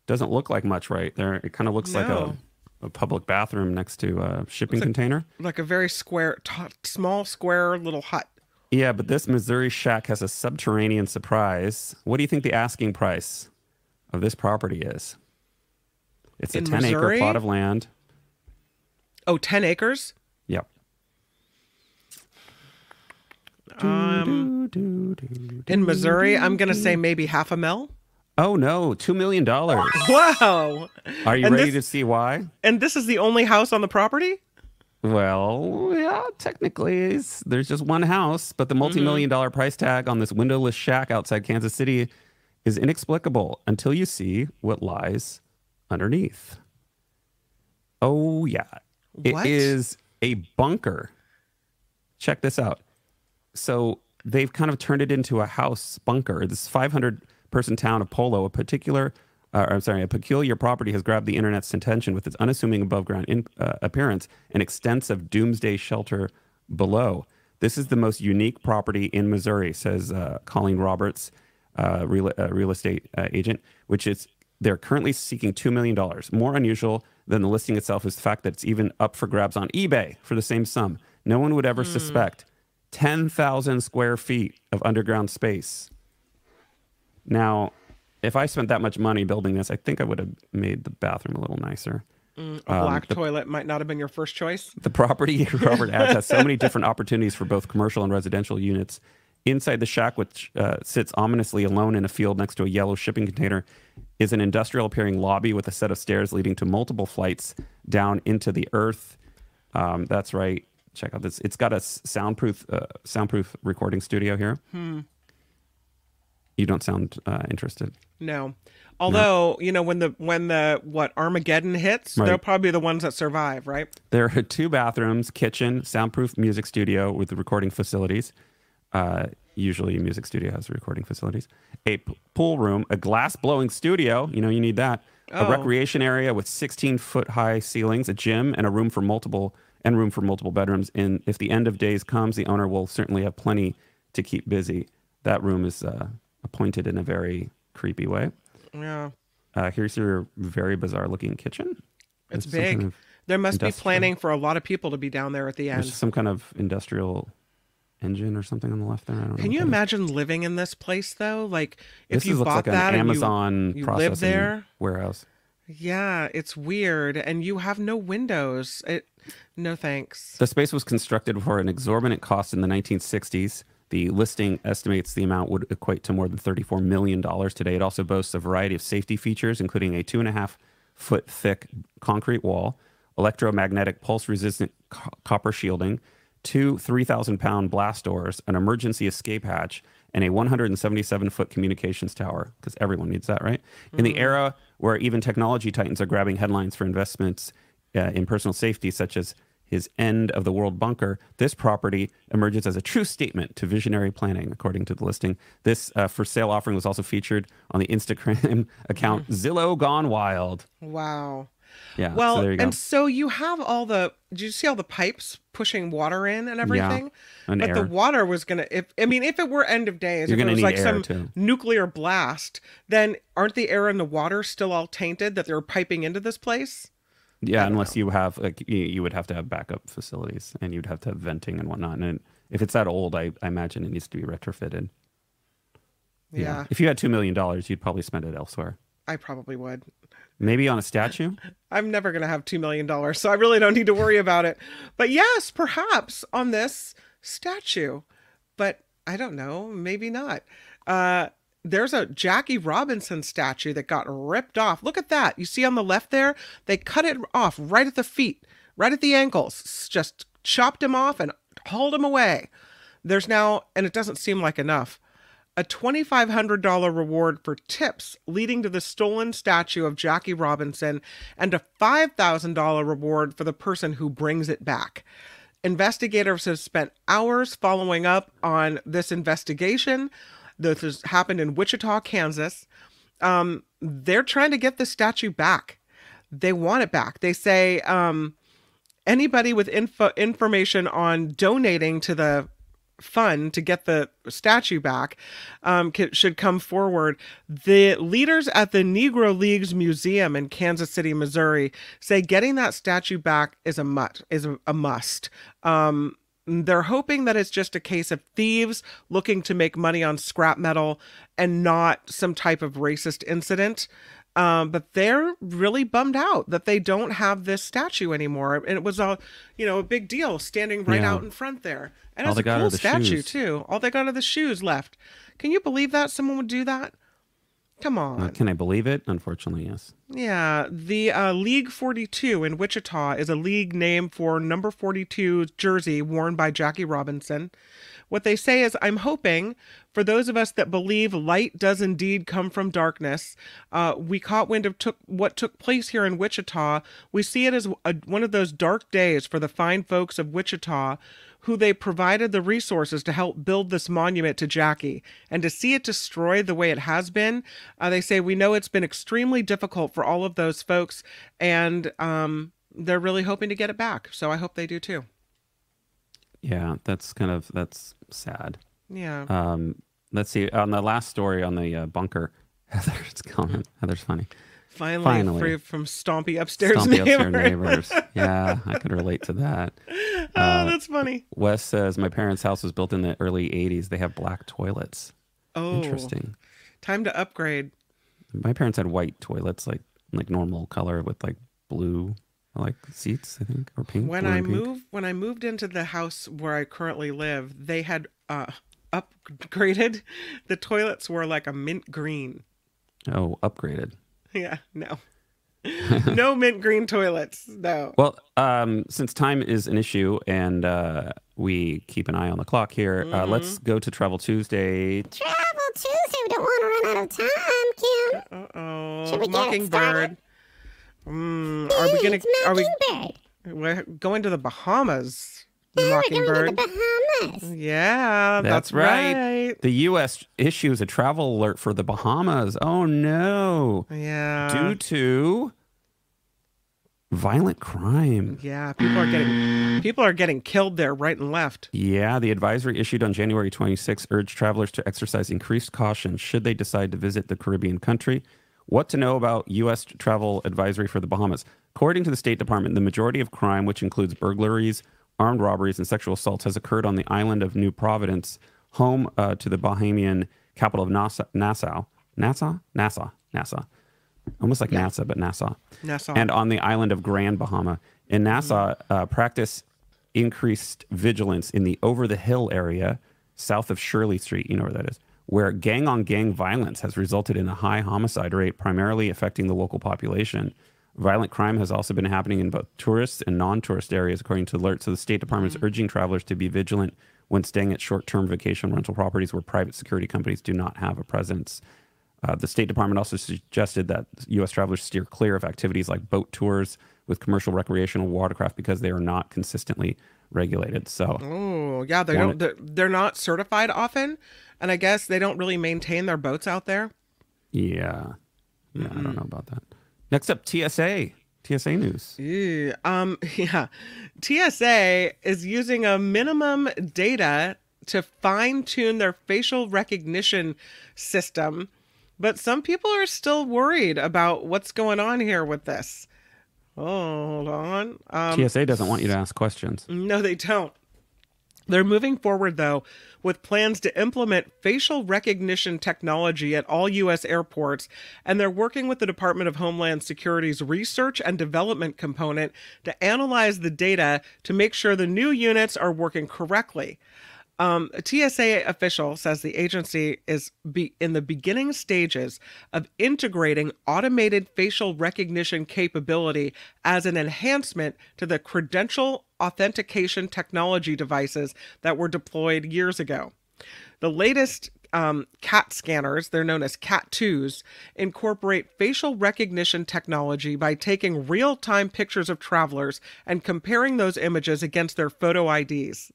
doesn't look like much right there. It kind of looks like a, a public bathroom next to a shipping like- container. Like a very square, small square little hut. Yeah, but this Missouri shack has a subterranean surprise. What do you think the asking price of this property is? It's a In 10 acre plot of land. Oh, 10 acres? Yep. Um, in Missouri, I'm going to say maybe half a mil. Oh no, $2 million. <laughs> Wow. Are you And ready this- to see why? And this is the only house on the property? Well, yeah, technically, there's just one house, but the multi-million dollar price tag on this windowless shack outside Kansas City is inexplicable until you see what lies underneath. Oh yeah, What? it is a bunker. Check this out. So they've kind of turned it into a house bunker. This 500 person town of Polo, a particular, uh, I'm sorry, a peculiar property has grabbed the internet's attention with its unassuming above ground in, uh, appearance and extensive doomsday shelter below. This is the most unique property in Missouri, says uh, Colleen Roberts, uh, real, uh, real estate uh, agent, which is they're currently seeking $2 million. More unusual than the listing itself is the fact that it's even up for grabs on eBay for the same sum. No one would ever suspect 10,000 square feet of underground space. Now, if I spent that much money building this, I think I would have made the bathroom a little nicer. A Um, black the- toilet might not have been your first choice. The property, <laughs> Robert adds, has so many <laughs> different opportunities for both commercial and residential units. Inside the shack, which uh, sits ominously alone in a field next to a yellow shipping container, is an industrial appearing lobby with a set of stairs leading to multiple flights down into the earth. Um, that's right. Check out this. It's got a soundproof, uh, soundproof recording studio here. Hmm. You don't sound uh, interested. No. Although, you know, when the when the what Armageddon hits, Right. they'll probably be the ones that survive, right? There are two bathrooms, kitchen, soundproof music studio with the recording facilities. Uh, usually, a music studio has recording facilities. A pool room, a glass blowing studio. You know, you need that. A Oh. recreation area with 16 foot high ceilings, a gym, and a room for multiple and room for multiple bedrooms. And if the end of days comes, the owner will certainly have plenty to keep busy. That room is uh, appointed in a very creepy way. Yeah. Uh, here's your very bizarre looking kitchen. It's big. there must be planning for a lot of people to be down there at the end. There's some kind of industrial engine or something on the left there. I don't know. Can what you that is. imagine living in this place though? Like if This you looks bought like that an and you- Amazon you, live there, warehouse. yeah, it's weird, and you have no windows. It, no thanks. The space was constructed for an exorbitant cost in the 1960s. The listing estimates the amount would equate to more than $34 million today. It also boasts a variety of safety features, including a two and a half foot thick concrete wall, electromagnetic pulse resistant co- copper shielding, two 3,000 pound blast doors, an emergency escape hatch, and a 177 foot communications tower, because everyone needs that, right? In the era where even technology titans are grabbing headlines for investments uh, in personal safety, such as his end of the world bunker, this property emerges as a true statement to visionary planning, according to the listing. This uh, for sale offering was also featured on the Instagram <laughs> account Zillow Gone Wild. Wow. Yeah, Well, so there you go. and so you have all the. Did you see all the pipes pushing water in and everything? and but air. the water was gonna. If I mean, if it were end of days, You're if it was like some too. nuclear blast, then aren't the air and the water still all tainted that they're piping into this place? Yeah, unless you have like you, you would have to have backup facilities and you'd have to have venting and whatnot, and if it's that old, I, I imagine it needs to be retrofitted. Yeah, If you had two million dollars, you'd probably spend it elsewhere. I probably would. Maybe on a statue. I'm never going to have $2 million, so I really don't need to worry about it. But yes, perhaps on this statue. But I don't know, maybe not. Uh, there's a Jackie Robinson statue that got ripped off. Look at that. You see on the left there? They cut it off right at the feet, right at the ankles. Just chopped him off and hauled him away. There's now, and it doesn't seem like enough, a $2,500 reward for tips leading to the stolen statue of Jackie Robinson and a $5,000 reward for the person who brings it back. Investigators have spent hours following up on this investigation. This has happened in Wichita, Kansas. Um, they're trying to get the statue back. They want it back. They say um, anybody with info information on donating to the fund to get the statue back um, should come forward. The leaders at the Negro Leagues Museum in Kansas City, Missouri, say getting that statue back is a mut is a must. Um, they're hoping that it's just a case of thieves looking to make money on scrap metal and not some type of racist incident. Um, but they're really bummed out that they don't have this statue anymore. And it was a, you know, a big deal standing right Yeah. out in front there. And All it's a cool the statue shoes. too. All they got are the shoes left. Can you believe that someone would do that? Come on. Uh, can I believe it? Unfortunately, yes. Yeah, the uh, League 42 in Wichita is a league name for number 42 jersey worn by Jackie Robinson. What they say is, I'm hoping for those of us that believe light does indeed come from darkness. Uh, we caught wind of took what took place here in Wichita. We see it as a, one of those dark days for the fine folks of Wichita who they provided the resources to help build this monument to Jackie. And to see it destroyed the way it has been, uh, they say, we know it's been extremely difficult for all of those folks, and um, they're really hoping to get it back. So I hope they do too. Yeah, that's kind of that's sad. Yeah. Um, let's see on the last story on the uh, bunker. <laughs> Heather's comment. Heather's funny. finally, finally. free from stompy upstairs upstairs neighbors. neighbors. <laughs> Yeah, I could relate to that. oh, Uh, that's funny. Wes says my parents' house was built in the early '80s. They have black toilets. Oh, Interesting. Time to upgrade. My parents had white toilets, like like normal color with like blue like seats, I think, or pink. when I and pink. moved when I moved into the house where I currently live, they had uh upgraded. <laughs> The toilets were like a mint green. Oh, upgraded. <laughs> Yeah, no. <laughs> no mint green toilets. No. Well, um, since time is an issue and uh, we keep an eye on the clock here, uh, let's Mm-hmm. go to Travel Tuesday. Travel Tuesday. We don't want to run out of time, Kim. Uh-oh. Should we get it Mockingbird. Mm, are we gonna It's are we Mockingbird. we're going to the Bahamas? Oh, we're going to the Bahamas. Yeah, that's, right. The U.S. issues a travel alert for the Bahamas. Oh no! Yeah. Due to violent crime. Yeah, people are getting people are getting killed there right and left. Yeah, the advisory issued on January 26 urged travelers to exercise increased caution should they decide to visit the Caribbean country. What to know about U.S. travel advisory for the Bahamas? According to the State Department, the majority of crime, which includes burglaries, armed robberies, and sexual assaults, has occurred on the island of New Providence, home uh, to the Bahamian capital of Nassau. Nassau? Nassau? Nassau. Nassau. Almost like NASA, but Nassau. Nassau. And on the island of Grand Bahama. In Nassau, uh, practice increased vigilance in the over the hill area south of Shirley Street. You know where that is, where gang on gang violence has resulted in a high homicide rate, primarily affecting the local population. Violent crime has also been happening in both tourist and non tourist areas, according to alerts. So the State Department is urging travelers to be vigilant when staying at short term vacation rental properties where private security companies do not have a presence. Uh, the State Department also suggested that U.S. travelers steer clear of activities like boat tours with commercial recreational watercraft because they are not consistently regulated. So, Oh, yeah, they don't they're, they're not certified often, and I guess they don't really maintain their boats out there. yeah, yeah, I don't know about that. Next up, TSA. TSA news. Ew. Um, <laughs> yeah. TSA is using a minimum data to fine tune their facial recognition system, but some people are still worried about what's going on here with this. Oh, hold on. Um, TSA doesn't want you to ask questions. no, they don't. They're moving forward, though, with plans to implement facial recognition technology at all U.S. airports, and they're working with the Department of Homeland Security's research and development component to analyze the data to make sure the new units are working correctly. Um, a TSA official says the agency is be- in the beginning stages of integrating automated facial recognition capability as an enhancement to the credential authentication technology devices that were deployed years ago. The latest um, CAT scanners, they're known as CAT 2s, incorporate facial recognition technology by taking real time pictures of travelers and comparing those images against their photo IDs.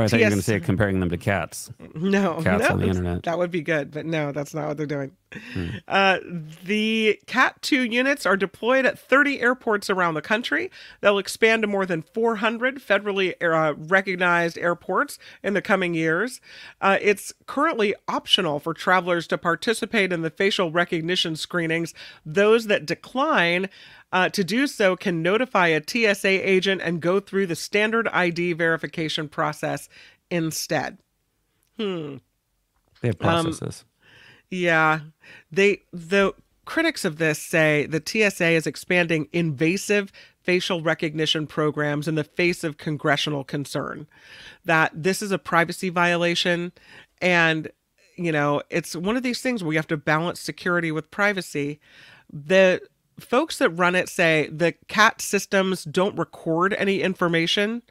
Or I thought you were going to say comparing them to cats. No, Cats no, on the internet. That would be good, but no, that's not what they're doing. Hmm. Uh, the Cat 2 units are deployed at 30 airports around the country. They'll expand to more than 400 federally uh, recognized airports in the coming years. Uh, it's currently optional for travelers to participate in the facial recognition screenings. Those that decline uh, to do so can notify a TSA agent and go through the standard ID verification process instead. Hmm. They have Um, processes. Yeah. They the critics of this say the TSA is expanding invasive facial recognition programs in the face of congressional concern that this is a privacy violation and you know, it's one of these things where you have to balance security with privacy. The folks that run it say the CAT systems don't record any information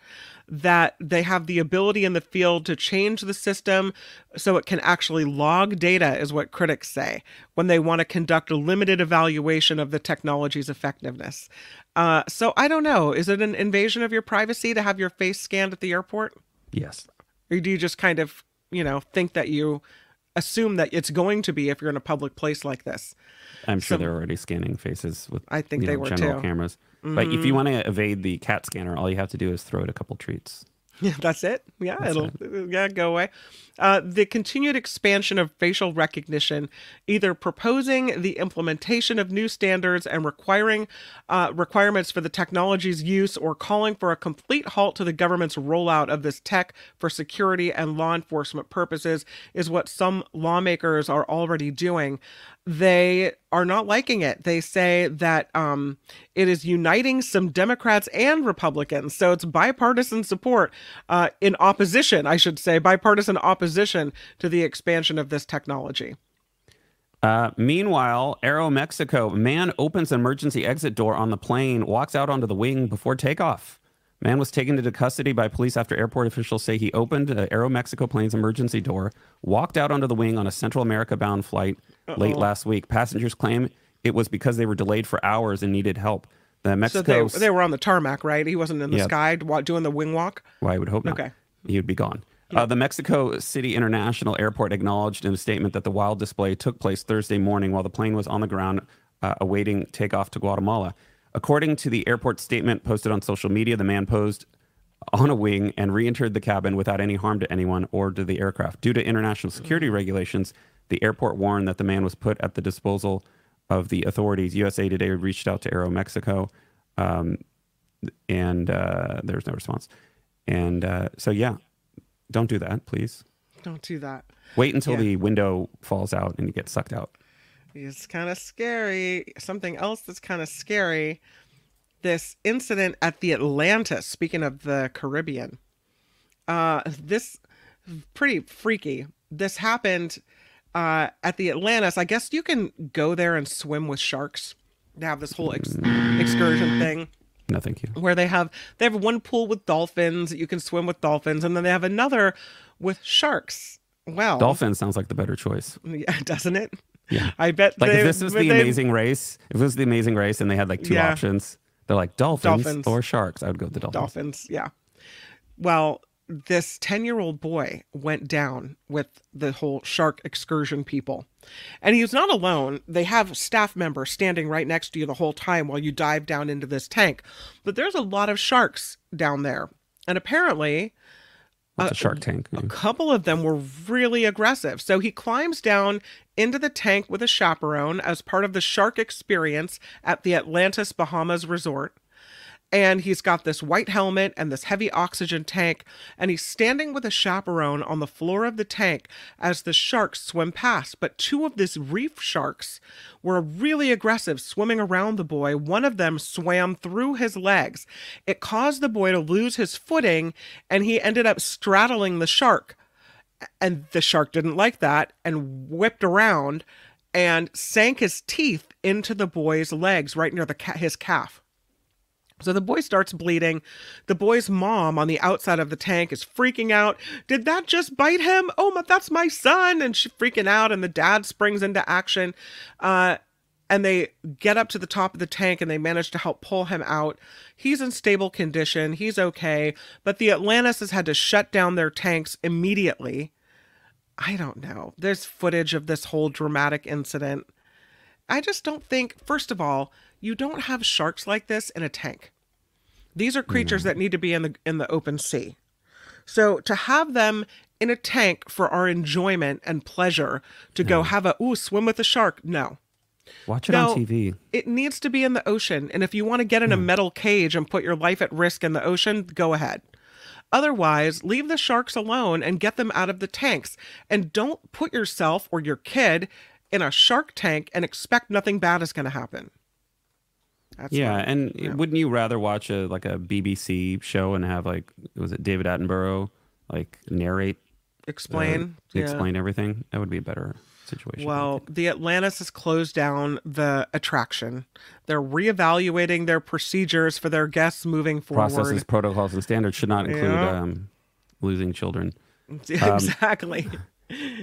that they have the ability in the field to change the system so it can actually log data, is what critics say, when they want to conduct a limited evaluation of the technology's effectiveness. Uh, so I don't know. Is it an invasion of your privacy to have your face scanned at the airport? Yes. Or do you just kind of, you know, think that you assume that it's going to be if you're in a public place like this? I'm sure Some- they're already scanning faces with I think they know, were general too. cameras. But if you mm-hmm. want to evade the cat scanner, all you have to do is throw it a couple treats. <laughs> Yeah, that's it. Yeah, That's it'll yeah go away. Uh, the continued expansion of facial recognition, either proposing the implementation of new standards and requiring uh, requirements for the technology's use, or calling for a complete halt to the government's rollout of this tech for security and law enforcement purposes, is what some lawmakers are already doing. They are not liking it. They say that um, it is uniting some Democrats and Republicans. So it's bipartisan support uh, in opposition, I should say, bipartisan opposition to the expansion of this technology. Uh, meanwhile, Aero Mexico man opens emergency exit door on the plane, walks out onto the wing before takeoff. Man was taken into custody by police after airport officials say he opened uh, Aero Mexico plane's emergency door, walked out onto the wing on a Central America bound flight late Uh-oh. last week. Passengers claim it was because they were delayed for hours and needed help. The Mexico so they, they were on the tarmac, right? He wasn't in the Yeah. sky doing the wing walk. Well, I would hope not. Okay. He would be gone. Uh, the Mexico City International Airport acknowledged in a statement that the wild display took place Thursday morning while the plane was on the ground uh, awaiting takeoff to Guatemala. According to the airport statement posted on social media, the man posed on a wing and re entered the cabin without any harm to anyone or to the aircraft. Due to international security regulations, the airport warned that the man was put at the disposal of the authorities. USA Today reached out to Aero Mexico, um, and uh, there's no response. And uh, so, yeah, don't do that, please. Don't do that. Wait until Yeah. the window falls out and you get sucked out. It's kind of scary. Something else that's kind of scary this incident at the Atlantis, speaking of the Caribbean. Uh, this pretty freaky. This happened uh, at the Atlantis. I guess you can go there and swim with sharks. They have this whole ex- excursion thing No, thank you. where they have they have one pool with dolphins you can swim with dolphins and then they have another with sharks well Dolphin sounds like the better choice. yeah, <laughs> doesn't it Yeah. i bet Like they, if this was the they- amazing race, if it was the amazing race and they had like two Yeah. options, they're like dolphins, Dolphins. or sharks. I would go with the dolphins. dolphins yeah well this 10 year old boy went down with the whole shark excursion people and he was not alone they have staff members standing right next to you the whole time while you dive down into this tank but there's a lot of sharks down there and apparently uh, a shark tank? a couple of them were really aggressive. So he climbs down into the tank with a chaperone as part of the shark experience at the Atlantis Bahamas resort. and he's got this white helmet and this heavy oxygen tank and he's standing with a chaperone on the floor of the tank as the sharks swim past. But two of these reef sharks were really aggressive swimming around the boy. One of them swam through his legs. It caused the boy to lose his footing and he ended up straddling the shark and the shark didn't like that and whipped around and sank his teeth into the boy's legs right near the ca- his calf so the boy starts bleeding. The boy's mom on the outside of the tank is freaking out. Did that just bite him? Oh, my, that's my son. And she's freaking out. And the dad springs into action. Uh, and they get up to the top of the tank and they manage to help pull him out. He's in stable condition. He's okay. But the Atlantis has had to shut down their tanks immediately. I don't know. There's footage of this whole dramatic incident. I just don't think, first of all, you don't have sharks like this in a tank. These are creatures that mm-hmm. need to be in the in the open sea. So to have them in a tank for our enjoyment and pleasure to go have a ooh swim with a shark, no. Watch it No, on TV. It needs to be in the ocean. And if you want to get in a metal cage and put your life at risk in the ocean, go ahead. Otherwise, leave the sharks alone and get them out of the tanks. And don't put yourself or your kid in a shark tank and expect nothing bad is going to happen. That's yeah, not- and wouldn't you rather watch a like a BBC show and have like was it David Attenborough like narrate Explain, uh, yeah. explain everything? That would be better situation. Well, the Atlantis has closed down the attraction. They're reevaluating their procedures for their guests moving forward. processes, protocols, and standards should not include Yeah. um, losing children. <laughs> Um, exactly.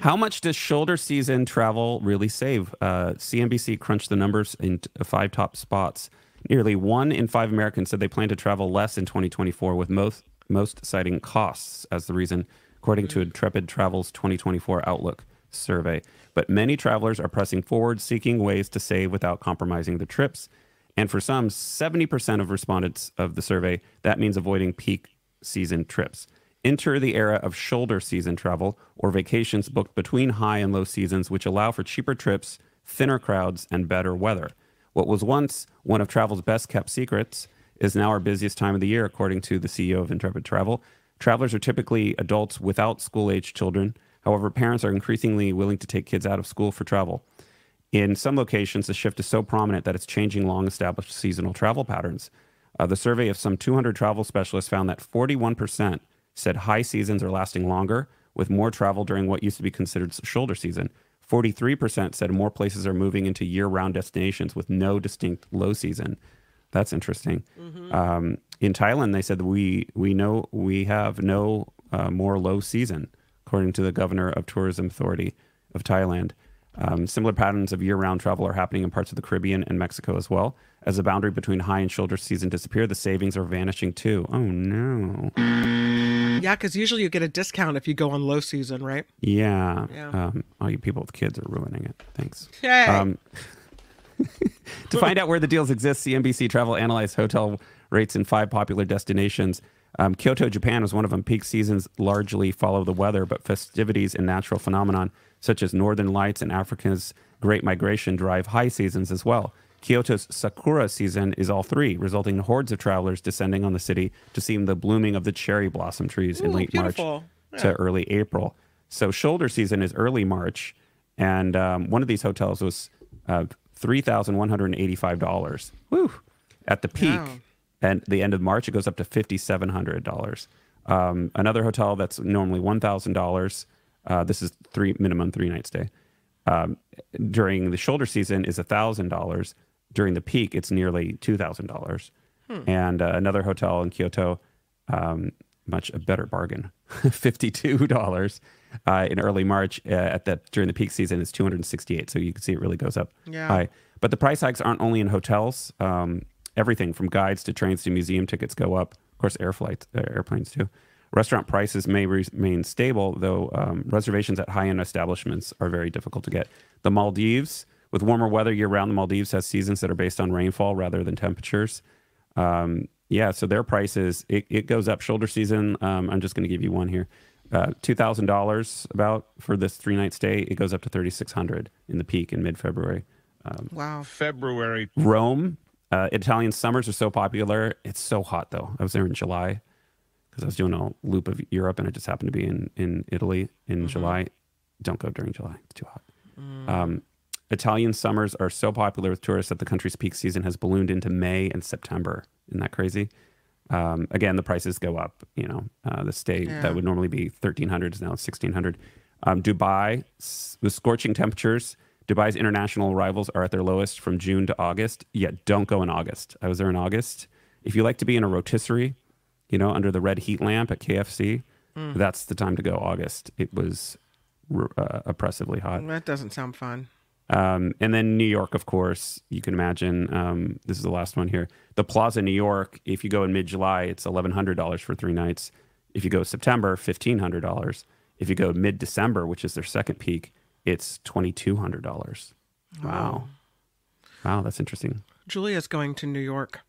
How much does shoulder season travel really save? Uh, CNBC crunched the numbers in t- five top spots. Nearly one in five Americans said they plan to travel less in 2024, with most most citing costs as the reason, according to Intrepid Travel's 2024 Outlook survey. But many travelers are pressing forward, seeking ways to save without compromising their trips. And for some, 70% of respondents of the survey, that means avoiding peak season trips. Enter the era of shoulder season travel or vacations booked between high and low seasons, which allow for cheaper trips, thinner crowds, and better weather. What was once one of travel's best kept secrets is now our busiest time of the year, according to the CEO of Intrepid Travel. Travelers are typically adults without school age children. However, parents are increasingly willing to take kids out of school for travel. In some locations, the shift is so prominent that it's changing long established seasonal travel patterns. Uh, the survey of some 200 travel specialists found that 41% said high seasons are lasting longer, with more travel during what used to be considered shoulder season. 43% said more places are moving into year round destinations with no distinct low season. That's interesting. Um, in Thailand, they said we, we know we have no uh, more low season, according to the governor of Tourism Authority of Thailand. Um, similar patterns of year round travel are happening in parts of the Caribbean and Mexico as well. As the boundary between high and shoulder season disappear, the savings are vanishing too. Oh no. yeah, because usually you get a discount if you go on low season, right? Yeah. Yeah. Um, all you people with kids are ruining it. Thanks. Yay. Um, <laughs> to find out where the deals exist, CNBC Travel analyzed hotel rates in five popular destinations. Um, Kyoto, Japan was one of them. Peak seasons largely follow the weather, but festivities and natural phenomenon such as northern lights and Africa's Great Migration drive high seasons as well. Kyoto's Sakura season is all three, resulting in hordes of travelers descending on the city to see the blooming of the cherry blossom trees in late beautiful. March to early April. So shoulder season is early March, and um, one of these hotels was uh, three thousand one hundred eighty-five dollars. Woo! At the peak, Wow. And the end of March, it goes up to fifty-seven hundred dollars. Um, another hotel that's normally one thousand dollars. Uh, this is three minimum three night stay. Um, during the shoulder season is thousand dollars. During the peak, it's nearly two thousand dollars. And uh, another hotel in Kyoto, um, much a better bargain, <laughs> fifty-two dollars uh, in early March. Uh, at that during the peak season, is two hundred and sixty-eight. So you can see it really goes up Yeah. high. But the price hikes aren't only in hotels. Um, everything from guides to trains to museum tickets go up. Of course, air flights, uh, airplanes too. Restaurant prices may remain stable, though um, reservations at high-end establishments are very difficult to get. The Maldives, with warmer weather year-round, the Maldives has seasons that are based on rainfall rather than temperatures. Um, yeah, so their prices it, it goes up. Shoulder season, um, I'm just going to give you one here. Uh, two thousand dollars about for this three night stay. It goes up to thirty six hundred in the peak in mid February. Um, Wow. February. Rome, Uh, Italian summers are so popular. It's so hot though. I was there in July because I was doing a loop of Europe, and it just happened to be in in Italy in July. Don't go during July; it's too hot. Um, Italian summers are so popular with tourists that the country's peak season has ballooned into May and September. Isn't that crazy? Um, again, the prices go up. You know, uh, the stay Yeah. that would normally be thirteen hundred is now sixteen hundred. Um, Dubai, with scorching temperatures, Dubai's international arrivals are at their lowest from June to August. Yet, don't go in August. I was there in August. If you like to be in a rotisserie, you know, under the red heat lamp at KFC, Mm. that's the time to go. August. It was uh, oppressively hot. That doesn't sound fun. Um, and then New York, of course, you can imagine. Um, this is the last one here. The Plaza, New York. If you go in mid-July, it's eleven hundred dollars for three nights. If you go September, fifteen hundred dollars. If you go mid-December, which is their second peak, it's twenty-two hundred dollars. Wow, wow, that's interesting. Julia's going to New York.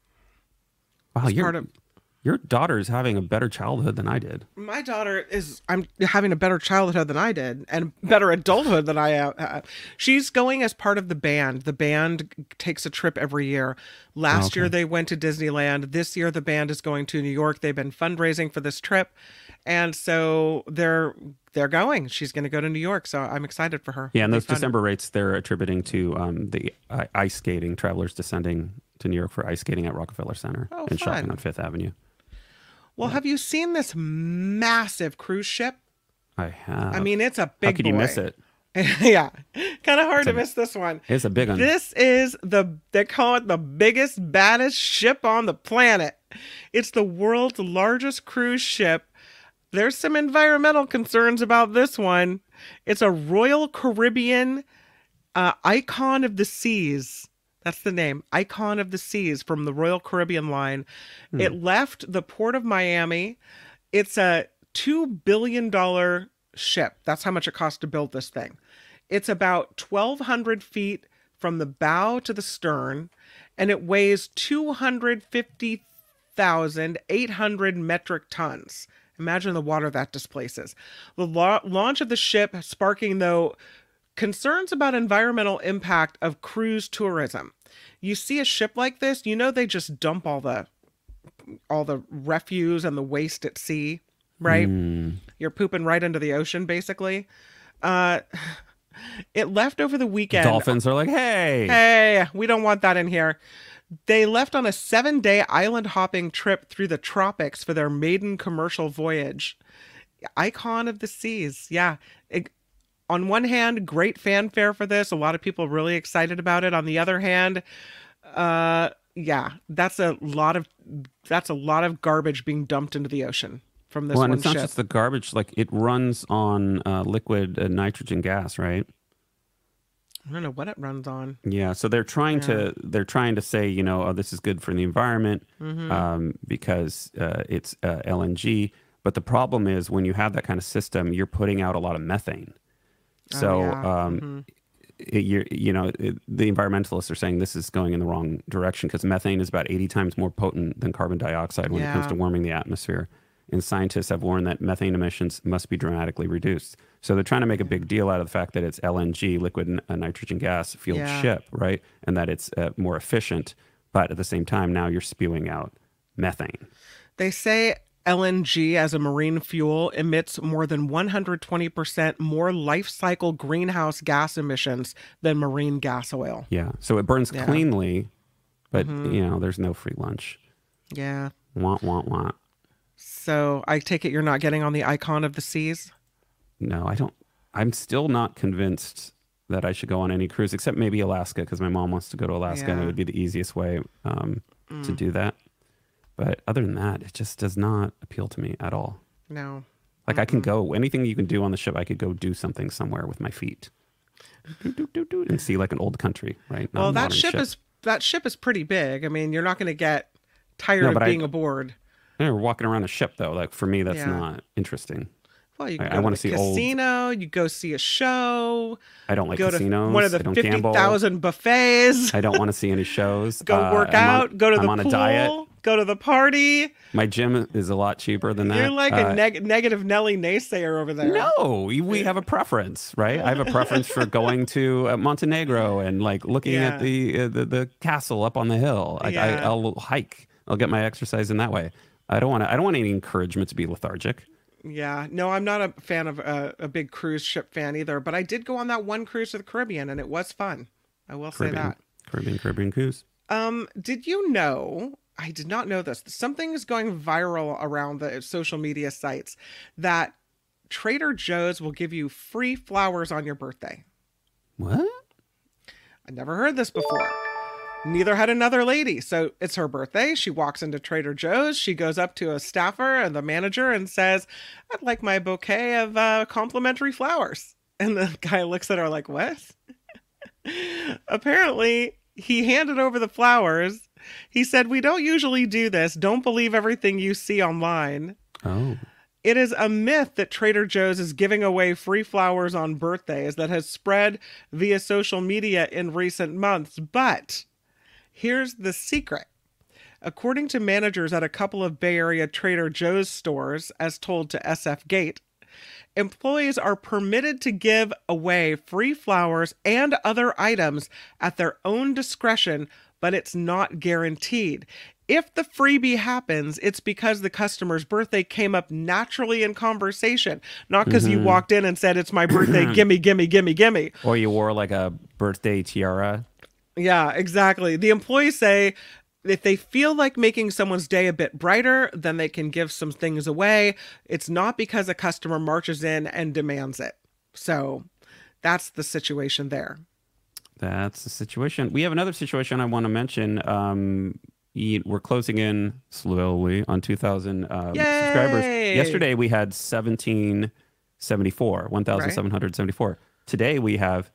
Wow, your part of- your daughter is having a better childhood than I did. My daughter is I'm having a better childhood than I did and better adulthood than I have. She's going as part of the band. The band takes a trip every year. Last year they went to Disneyland. This year the band is going to New York. They've been fundraising for this trip. And so they're they're going. She's going to go to New York, so I'm excited for her. Yeah, and those be fun. December rates they're attributing to um, the uh, ice skating travelers descending to New York for ice skating at Rockefeller Center Oh, and shopping on Fifth Avenue. Well, have you seen this massive cruise ship? I have. I mean, it's a big How could you boy. miss it? <laughs> yeah, kind of hard to a- miss this one. It's a big one. This is the they call it the biggest, baddest ship on the planet. It's the world's largest cruise ship. There's some environmental concerns about this one. It's a Royal Caribbean uh, Icon of the Seas. That's the name, Icon of the Seas from the Royal Caribbean line. It left the port of Miami. It's a two billion dollar ship. That's how much it cost to build this thing. It's about twelve hundred feet from the bow to the stern, and it weighs two hundred fifty thousand eight hundred metric tons. Imagine the water that displaces. The la- launch of the ship sparking though concerns about environmental impact of cruise tourism. You see a ship like this, you know they just dump all the all the refuse and the waste at sea, right? You're pooping right into the ocean basically. Uh <sighs> it left over the weekend. Dolphins are like, hey, Hey, we don't want that in here. They left on a seven day island hopping trip through the tropics for their maiden commercial voyage. Icon of the seas. Yeah. It- on one hand, great fanfare for this. A lot of people really excited about it. On the other hand, uh, yeah, that's a lot of that's a lot of garbage being dumped into the ocean from this well, and one it's not just the garbage. Like it runs on uh, liquid uh, nitrogen gas, right? I don't know what it runs on. Yeah, so they're trying to they're trying to say, you know, oh, this is good for the environment Mm-hmm. um, because uh, it's uh, LNG. But the problem is when you have that kind of system, you're putting out a lot of methane. So, Oh, yeah. Mm-hmm. um, it, you're, you know, it, the environmentalists are saying this is going in the wrong direction because methane is about 80 times more potent than carbon dioxide when it comes to warming the atmosphere. And scientists have warned that methane emissions must be dramatically reduced. So they're trying to make a big deal out of the fact that it's LNG, liquid uh, nitrogen gas fueled Yeah. ship, right? And that it's uh, more efficient. But at the same time, now you're spewing out methane. They say LNG as a marine fuel emits more than 120% more life cycle greenhouse gas emissions than marine gas oil. Yeah. So it burns Yeah. cleanly, but Mhm. you know, there's no free lunch. Yeah. Want, want, want. So I take it you're not getting on the icon of the seas? No, I don't. I'm still not convinced that I should go on any cruise except maybe Alaska because my mom wants to go to Alaska and it would be the easiest way um, to Mm. do that. But other than that, it just does not appeal to me at all. No. Like I can go anything you can do on the ship. I could go do something somewhere with my feet, Do, do, do, and see like an old country, right? Not well, that modern ship, is that ship is pretty big. I mean, you're not going to get tired No, of but I- being aboard. We're walking around a ship though. Like for me, that's Yeah. not interesting. Well, you I- can I wanna to see old- casino, you go see a show, I don't like go casinos. to one of I the 50,000 gamble. buffets. I don't want to see any shows. <laughs> Go Uh, work I'm on- out, go to I'm the on pool. a diet. go to the party. My gym is a lot cheaper than that. You're like Uh, a neg- negative Nelly naysayer over there. No, we- have a preference, right? I have a preference for going to uh, Montenegro and like looking Yeah. at the, uh, the the castle up on the hill. Like I, Yeah. I'll hike. I'll get my exercise in that way. I don't want to. I don't want any encouragement to be lethargic. Yeah, no, I'm not a fan of uh, a big cruise ship fan either, but I did go on that one cruise to the Caribbean and it was fun. I will say that. Caribbean, Caribbean cruise. Um, did you know? I did not know this. Something is going viral around the social media sites that Trader Joe's will give you free flowers on your birthday. What? I never heard this before. Neither had another lady. So it's her birthday. She walks into Trader Joe's. She goes up to a staffer and the manager and says, I'd like my bouquet of uh, complimentary flowers. And the <laughs> guy looks at her like, What? <laughs> Apparently, he handed over the flowers. He said, We don't usually do this. Don't believe everything you see online. Oh, It is a myth that Trader Joe's is giving away free flowers on birthdays that has spread via social media in recent months. But here's the secret. According to managers at a couple of Bay Area Trader Joe's stores, as told to SF Gate, employees are permitted to give away free flowers and other items at their own discretion, but it's not guaranteed. If the freebie happens, it's because the customer's birthday came up naturally in conversation, not because you Mhm. walked in and said, It's my <clears throat> birthday, gimme, gimme, gimme, gimme. or you wore like a birthday tiara. Yeah, exactly. The employees say if they feel like making someone's day a bit brighter, then they can give some things away. It's not because a customer marches in and demands it. So that's the situation there. That's the situation. We have another situation I want to mention. Um, we're closing in slowly on 2,000 um, subscribers. Yesterday we had 1,774, 1,774. Today we have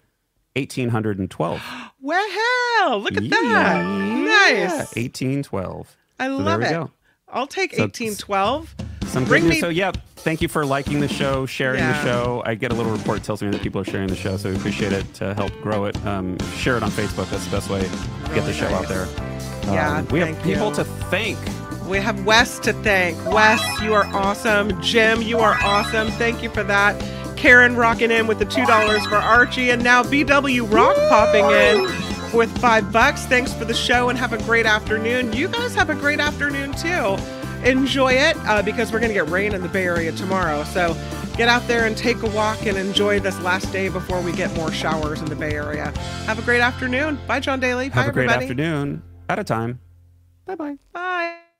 1,812. <gasps> Well, look at that. Nice. 1812. I So there love it. go. I'll take So- 1812. Some Bring me- So yeah, thank you for liking the show, sharing Yeah. the show. I get a little report that tells me that people are sharing the show, so we appreciate it to help grow it. Um, share it on Facebook. That's the best way to get the Really show out nice. there. Yeah, Um, we have people you. to thank. We have Wes to thank. Wes, you are awesome. Jim, you are awesome. Thank you for that. Karen rocking in with the $2 for Archie. And now BW Rock popping in with five bucks. Thanks for the show and have a great afternoon. You guys have a great afternoon too. Enjoy it uh, because we're going to get rain in the Bay Area tomorrow. So get out there and take a walk and enjoy this last day before we get more showers in the Bay Area. Have a great afternoon. Bye, John Daly. Bye, everybody. Have a great everybody. afternoon. At a time. Bye-bye. Bye.